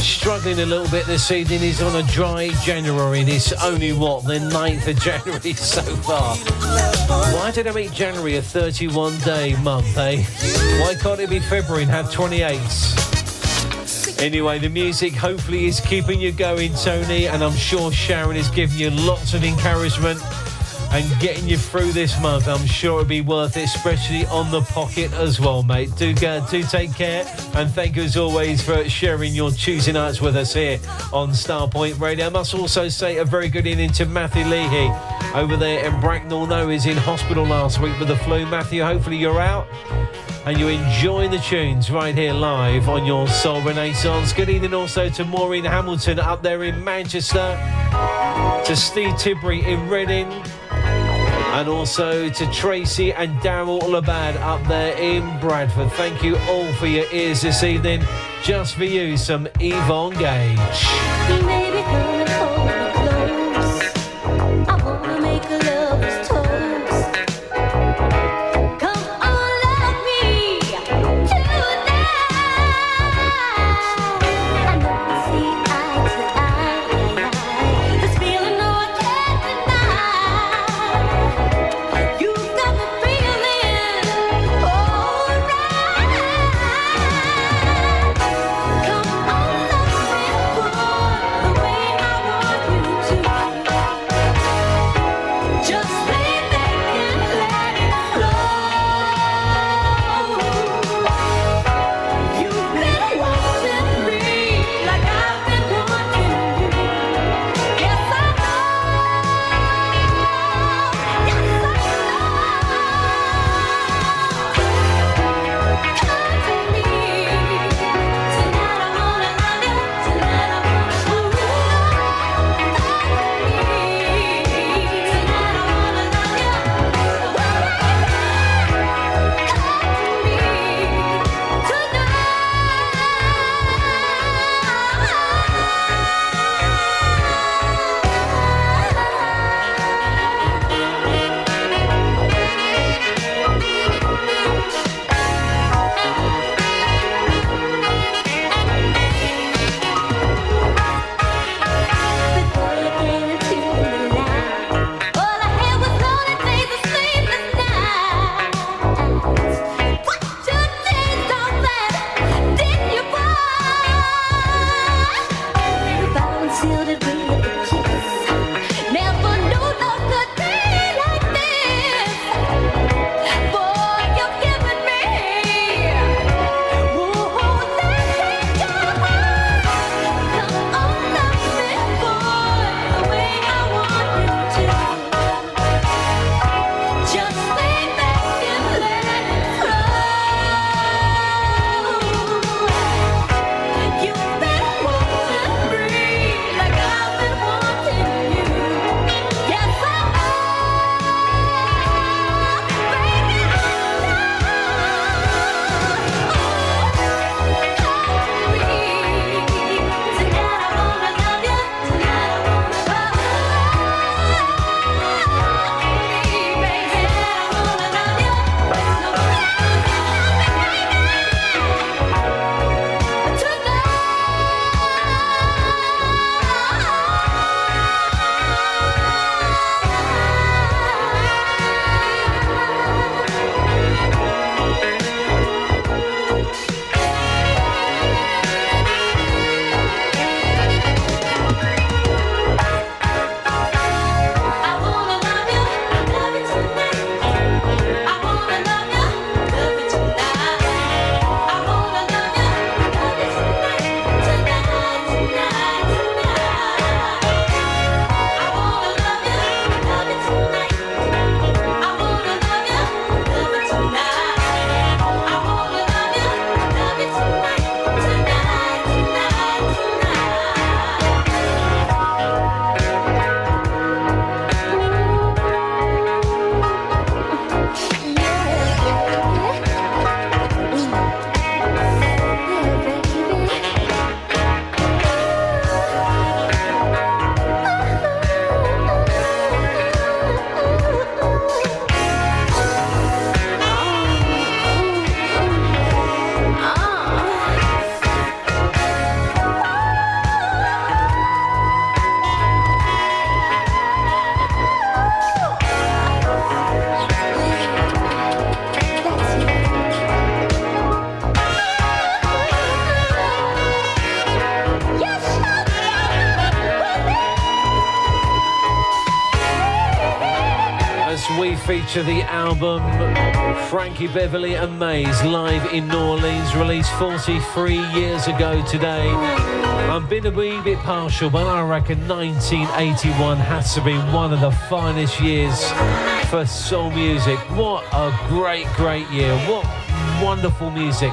struggling a little bit this evening. He's on a dry January and it's only, what, the 9th of [LAUGHS] January so far. Why did I make January a 31 day month, eh? Why can't it be February and have 28s? Anyway, the music hopefully is keeping you going, Tony, and I'm sure Sharon is giving you lots of encouragement and getting you through this month. I'm sure it'll be worth it, especially on the pocket as well, mate. Do go, do take care, and thank you as always for sharing your Tuesday nights with us here on Starpoint Radio. I must also say a very good evening to Matthew Leahy over there in Bracknell. No, he's in hospital last week with the flu. Matthew, hopefully you're out and you're enjoying the tunes right here live on your Soul Renaissance. Good evening also to Maureen Hamilton up there in Manchester, to Steve Tibbury in Reading, and also to Tracy and Daryl Labad up there in Bradford. Thank you all for your ears this evening. Just for you, some Yvonne Gage. Feature the album Frankie Beverly and Maze live in New Orleans, released 43 years ago today. I'm being a wee bit partial, but I reckon 1981 has to be one of the finest years for soul music. What a great, great year. What wonderful music,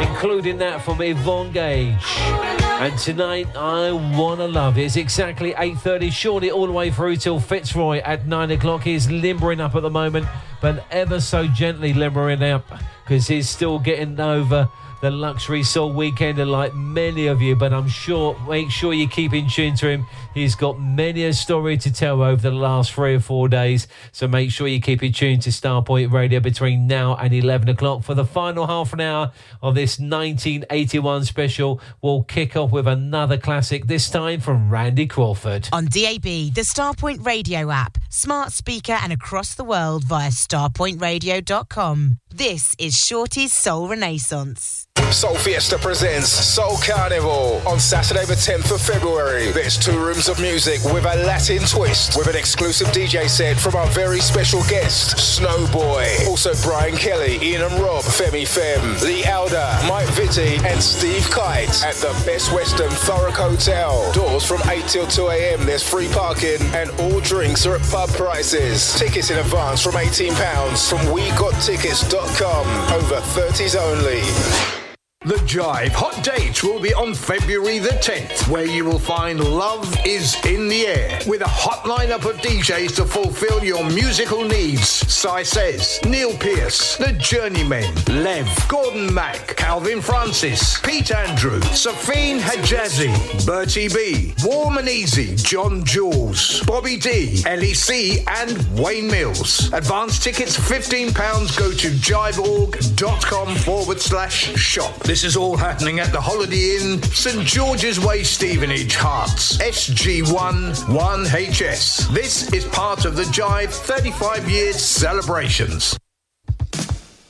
including that from Yvonne Gage. And tonight, I wanna love. It's exactly 8:30. Shorty all the way through till Fitzroy at nine o'clock. He's limbering up at the moment, but ever so gently limbering up because he's still getting over the luxury soul weekend, like many of you. But I'm sure, make sure you keep in tune to him. He's got many a story to tell over the last three or four days. So make sure you keep it tuned to Starpoint Radio between now and 11 o'clock for the final half an hour of this 1981 special. We'll kick off with another classic, this time from Randy Crawford. On DAB, the Starpoint Radio app, smart speaker, and across the world via starpointradio.com. This is Shorty's Soul Renaissance. Soul Fiesta presents Soul Carnival on Saturday, the 10th of February. There's two rooms of music with a Latin twist, with an exclusive DJ set from our very special guest, Snowboy. Also, Brian Kelly, Ian and Rob, Femi Fem, Lee Elder, Mike Vitti, and Steve Kite at the Best Western Thurrock Hotel. Doors from 8 till 2 a.m. There's free parking, and all drinks are at pub prices. Tickets in advance from £18 from WeGotTickets.com. Over 30s only. The Jive Hot Dates will be on February the 10th, where you will find Love is in the Air with a hot lineup of DJs to fulfill your musical needs. Cy Says, Neil Pierce, The Journeymen, Lev, Gordon Mack, Calvin Francis, Pete Andrew, Safine Hajazi, Bertie B, Warm and Easy, John Jules, Bobby D, LEC, and Wayne Mills. Advance tickets £15. Go to jiveorg.com forward slash shop. This is all happening at the Holiday Inn, St George's Way, Stevenage, Herts, SG1 1HS. This is part of the Jive 35 years celebrations.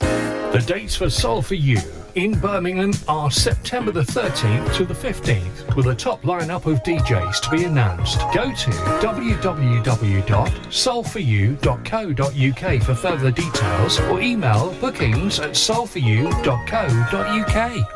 The dates for Soul for You in Birmingham are September the 13th to the 15th, with a top lineup of DJs to be announced. Go to www.soulforyou.co.uk for further details or email bookings at soulforyou.co.uk.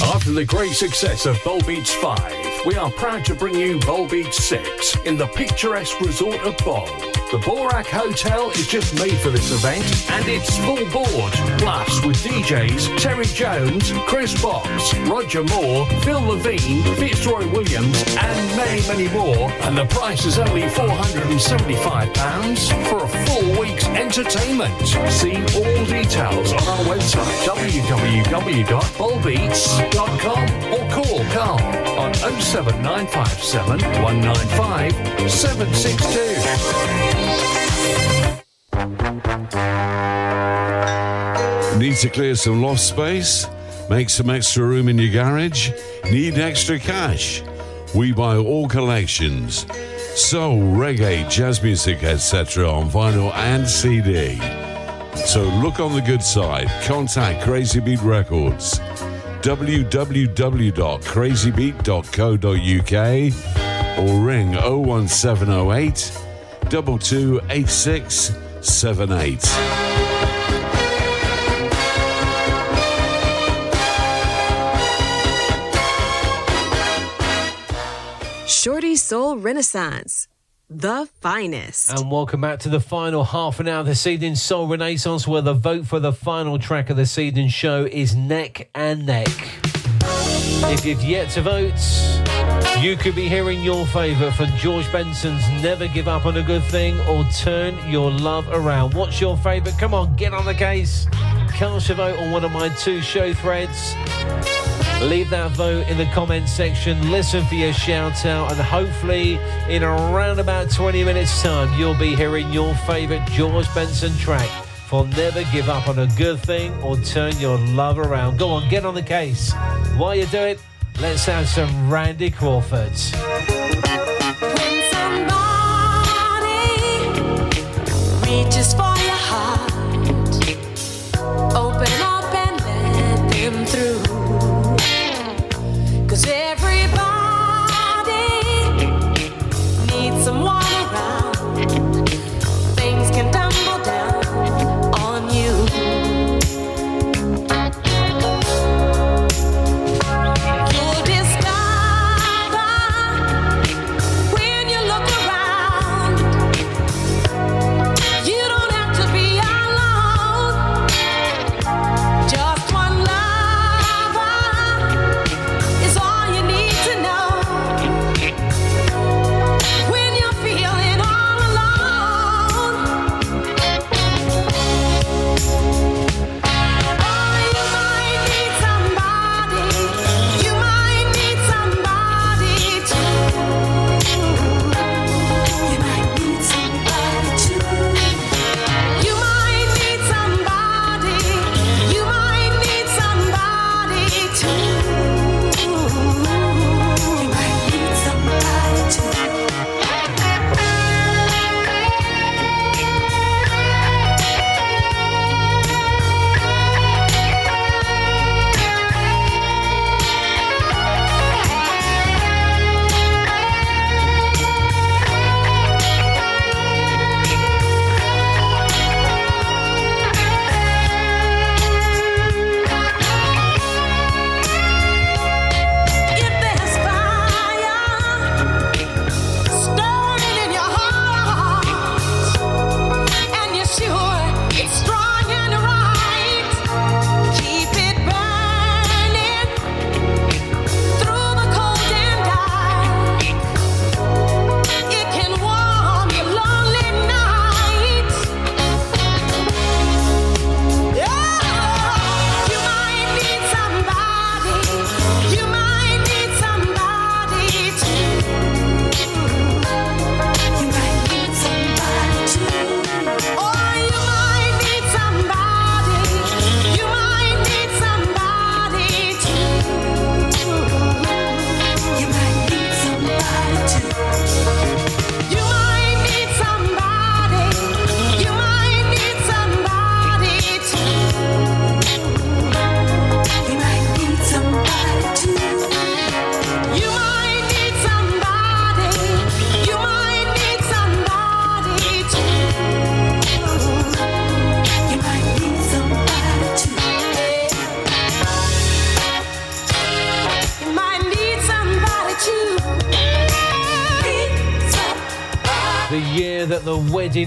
After the great success of Bol Beats 5, we are proud to bring you Bol Beats 6 in the picturesque resort of Bol. The Borak Hotel is just made for this event and it's full board. Plus, with DJs Terry Jones, Chris Box, Roger Moore, Phil Levine, Fitzroy Williams, and many, many more. And the price is only £475 for a full week's entertainment. See all details on our website www.bolbeats.com or call Carl on oh 07957 195 762. Need to clear some loft space? Make some extra room in your garage? Need extra cash? We buy all collections. Soul, reggae, jazz music, etc. on vinyl and CD. So look on the good side. Contact Crazy Beat Records. www.crazybeat.co.uk or ring 01708 228678. Shorty Soul Renaissance, the finest. And welcome back to the final half an hour of the Seeding Soul Renaissance, where the vote for the final track of the Seeding show is neck and neck. If you've yet to vote, you could be hearing your favourite from George Benson's Never Give Up on a Good Thing or Turn Your Love Around. What's your favourite? Come on, get on the case. Cast your vote on one of my two show threads. Leave that vote in the comments section. Listen for your shout out, and hopefully, in around about 20 minutes' time, you'll be hearing your favourite George Benson track for Never Give Up on a Good Thing or Turn Your Love Around. Go on, get on the case. While you do it, let's have some Randy Crawford. When somebody reaches for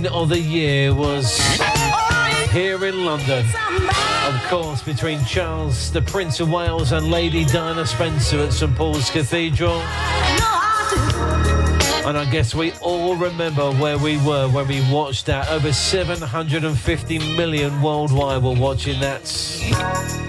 wedding of the year was here in London. Of course, between Charles, the Prince of Wales, and Lady Diana Spencer at St Paul's Cathedral. And I guess we all remember where we were when we watched that. Over 750 million worldwide were watching that.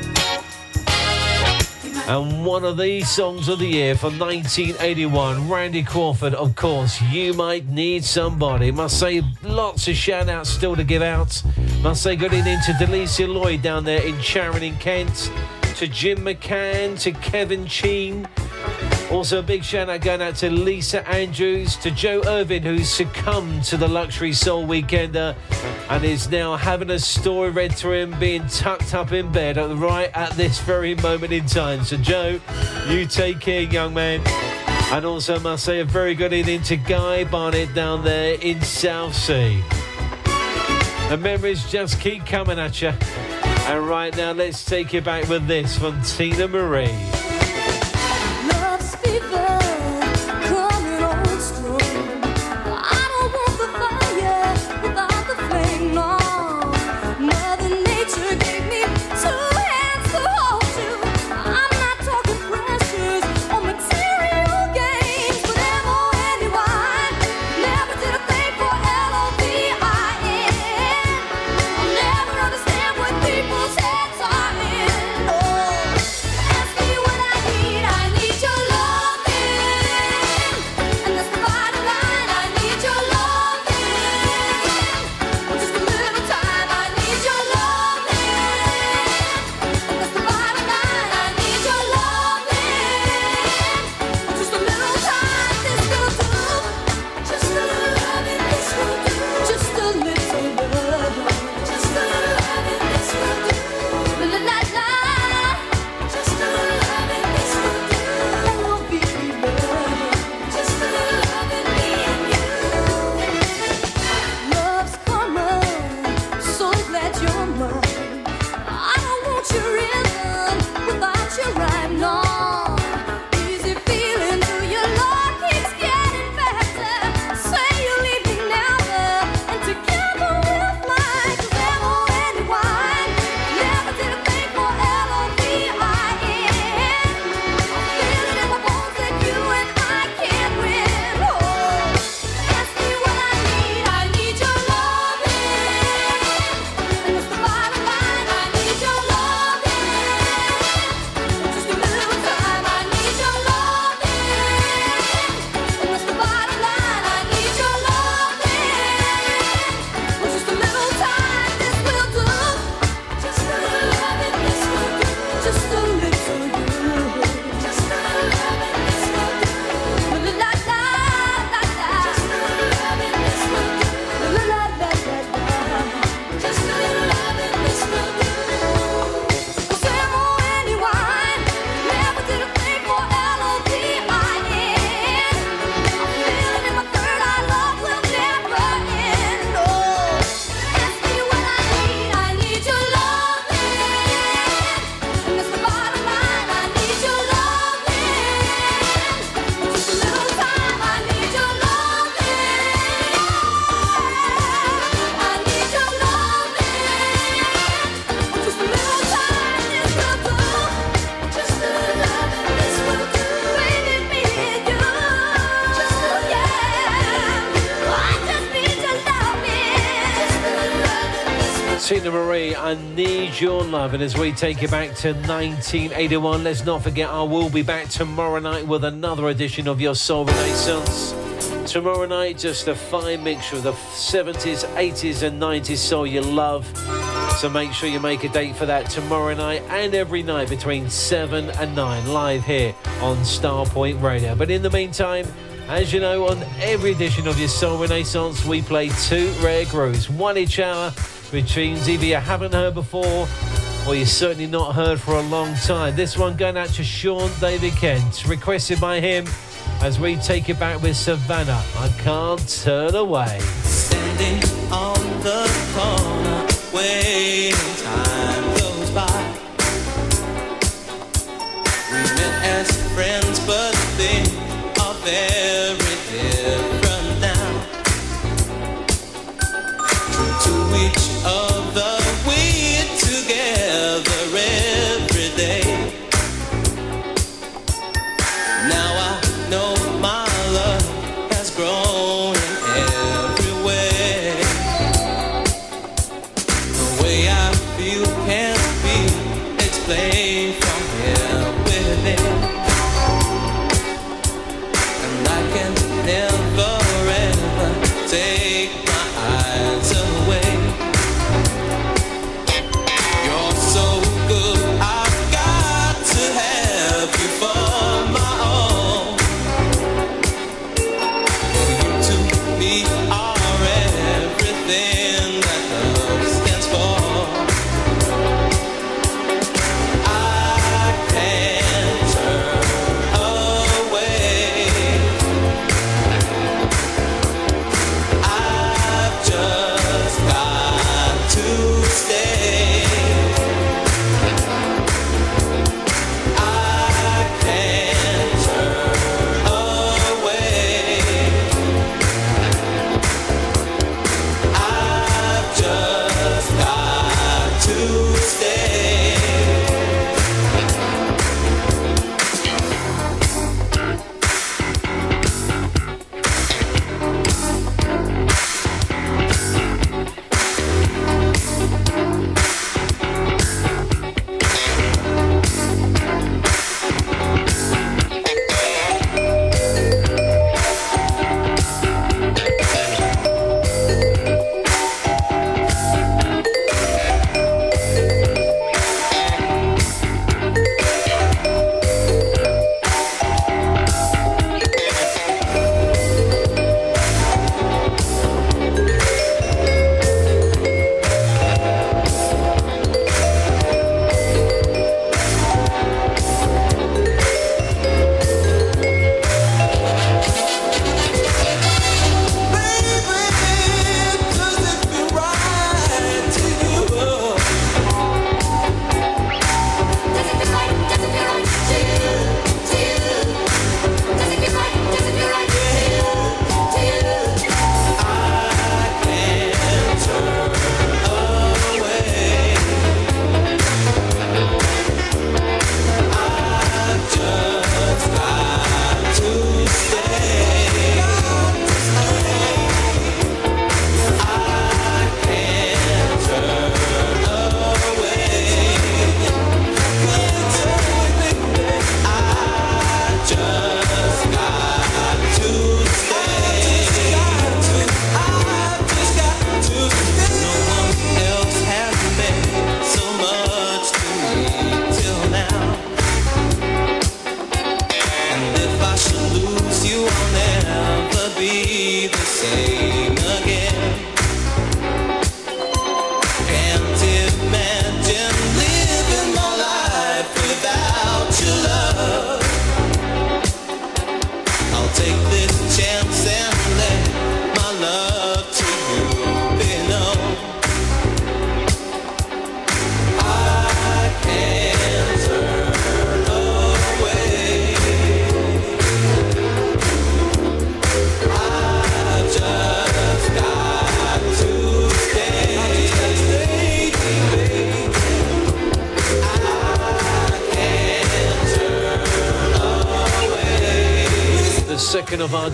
And one of the songs of the year for 1981, Randy Crawford, of course, You Might Need Somebody. Must say lots of shout outs still to give out. Must say good evening to Delicia Lloyd down there in Charing in Kent, to Jim McCann, to Kevin Cheen. Also, a big shout out going out to Lisa Andrews, to Joe Irvin, who's succumbed to the luxury soul weekender and is now having a story read to him, being tucked up in bed at, right at this very moment in time. So, Joe, you take care, young man. And also, must say a very good evening to Guy Barnett down there in Southsea. The memories just keep coming at you. And right now, let's take you back with this from Teena Marie. Love. And as we take you back to 1981, let's not forget I will be back tomorrow night with another edition of your Soul Renaissance. Tomorrow night, just a fine mixture of the 70s, 80s, and 90s soul you love. So make sure you make a date for that tomorrow night and every night between 7 and 9, live here on Starpoint Radio. But in the meantime, as you know, on every edition of your Soul Renaissance, we play two rare grooves, one each hour, with tunes either you haven't heard before or you certainly not heard for a long time. This one going out to Sean David Kent, requested by him as we take it back with Savannah. I can't turn away. Standing on the corner, waiting time goes by. We met as friends, but things are very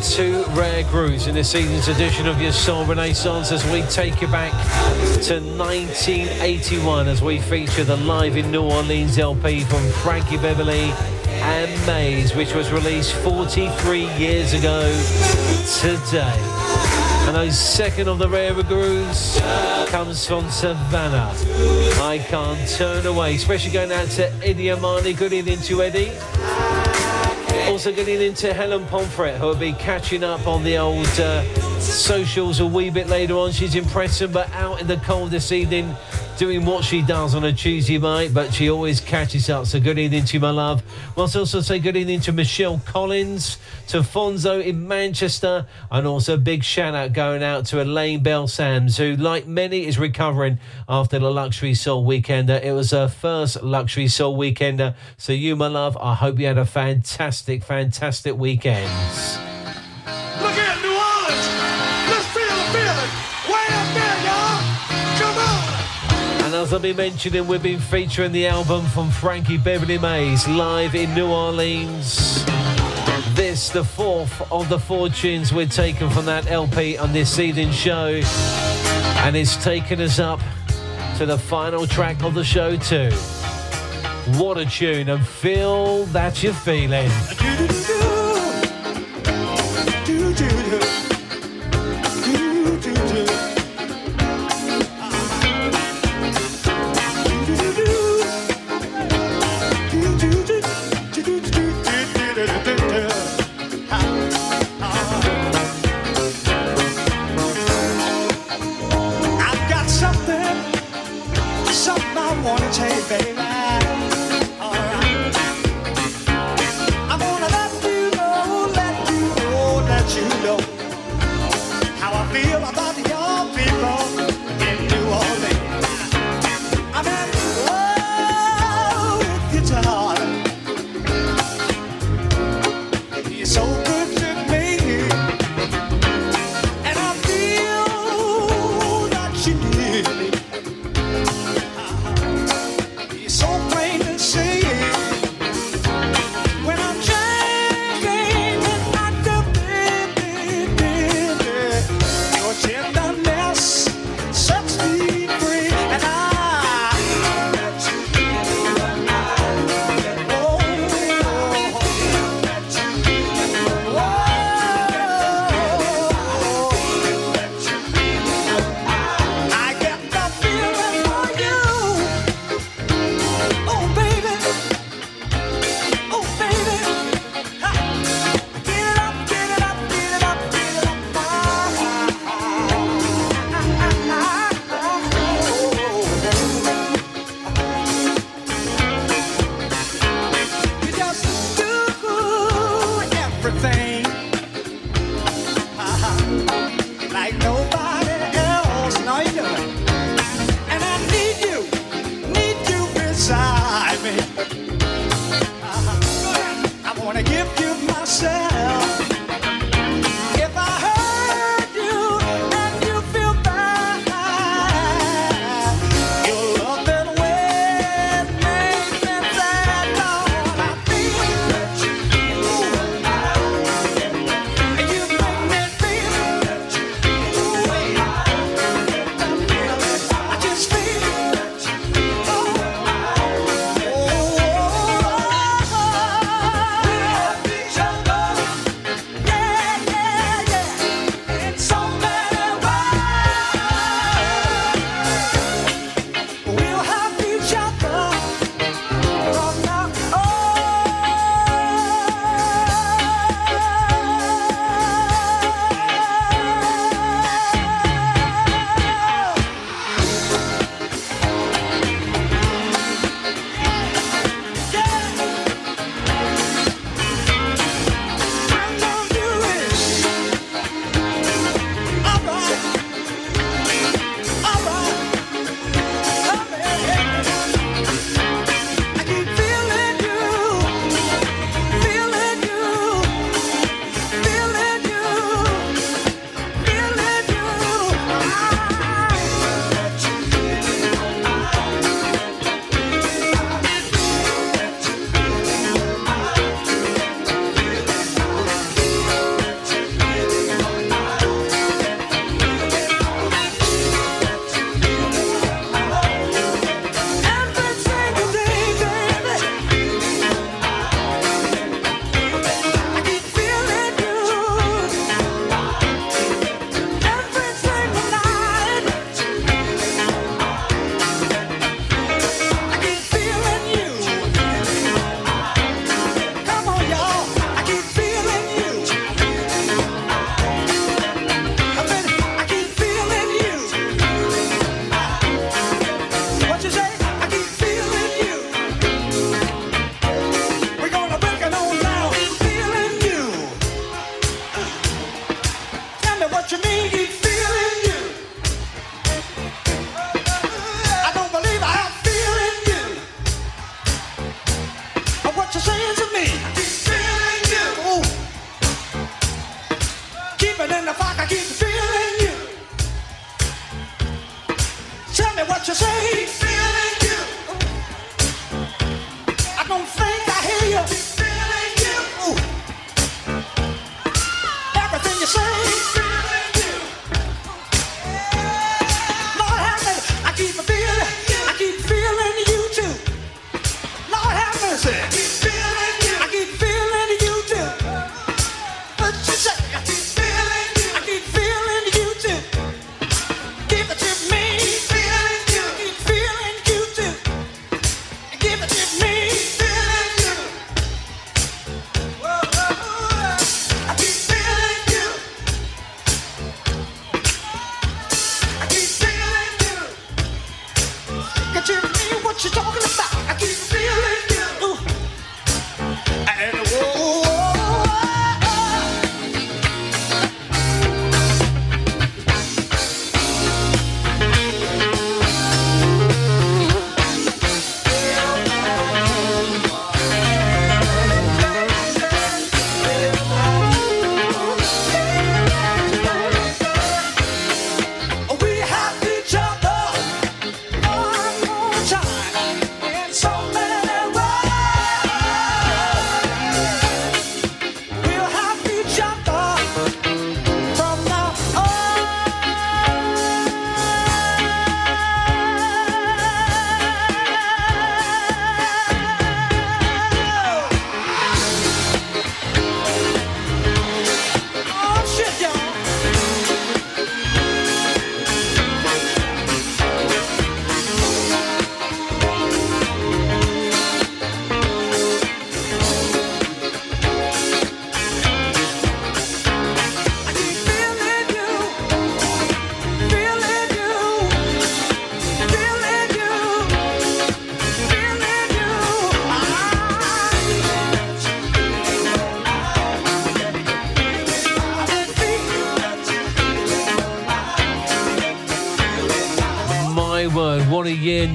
two rare grooves in this season's edition of your Soul Renaissance as we take you back to 1981 as we feature the Live in New Orleans LP from Frankie Beverly and Maze, which was released 43 years ago today. And our second of the rare grooves comes from Savannah. I can't turn away, especially going out to Eddie Amani. Good evening to Eddie. Also getting into Helen Pomfret, who will be catching up on the old uh, socials a wee bit later on. She's in Preston, but out in the cold this evening, doing what she does on a Tuesday night, but she always catches up. So good evening to you, my love. Must also say good evening to Michelle Collins, to Fonzo in Manchester, and also a big shout out going out to Elaine Bell Sams, who, like many, is recovering after the Luxury Soul Weekender. It was her first Luxury Soul Weekender. So you, my love, I hope you had a fantastic, fantastic weekend. Look here, New Orleans. Let's feel the feeling. Way up there, y'all. Come on. And as I've been mentioning, we've been featuring the album from Frankie Beverly Maze live in New Orleans. This, the fourth of the four tunes we're taken from that LP on this evening's show. And it's taken us up to the final track of the show, too. What a tune, and feel that you're feeling.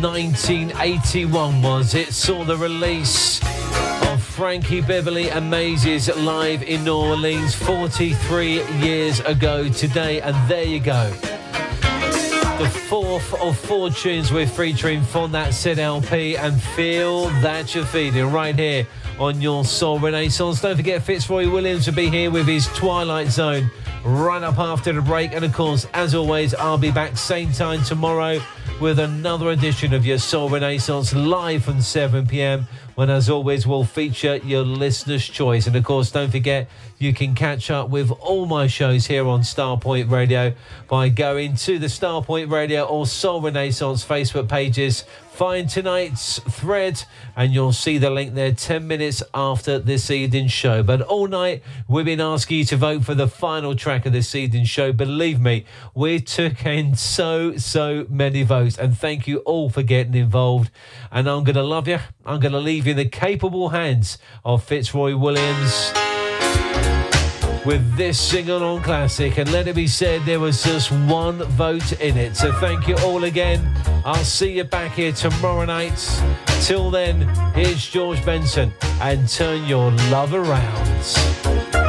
1981 was. It saw the release of Frankie Beverly and live in New Orleans 43 years ago today, and there you go. The fourth of four tunes we're featuring from that said LP, and feel that you're feeling right here on your Soul Renaissance. Don't forget, Fitzroy Williams will be here with his Twilight Zone right up after the break. And of course, as always, I'll be back same time tomorrow with another edition of your Soul Renaissance live from 7 pm. When, as always, we'll feature your listener's choice. And of course, don't forget, you can catch up with all my shows here on Starpoint Radio by going to the Starpoint Radio or Soul Renaissance Facebook pages. Find tonight's thread, and you'll see the link there 10 minutes after this evening's show. But all night, we've been asking you to vote for the final track of this evening's show. Believe me, we took in so, so many votes, and thank you all for getting involved. And I'm going to love you. I'm going to leave you in the capable hands of Fitzroy Williams with this single on classic and let it be said there was just one vote in it. So thank you all again. I'll see you back here tomorrow night. Till then here's george benson and turn your love around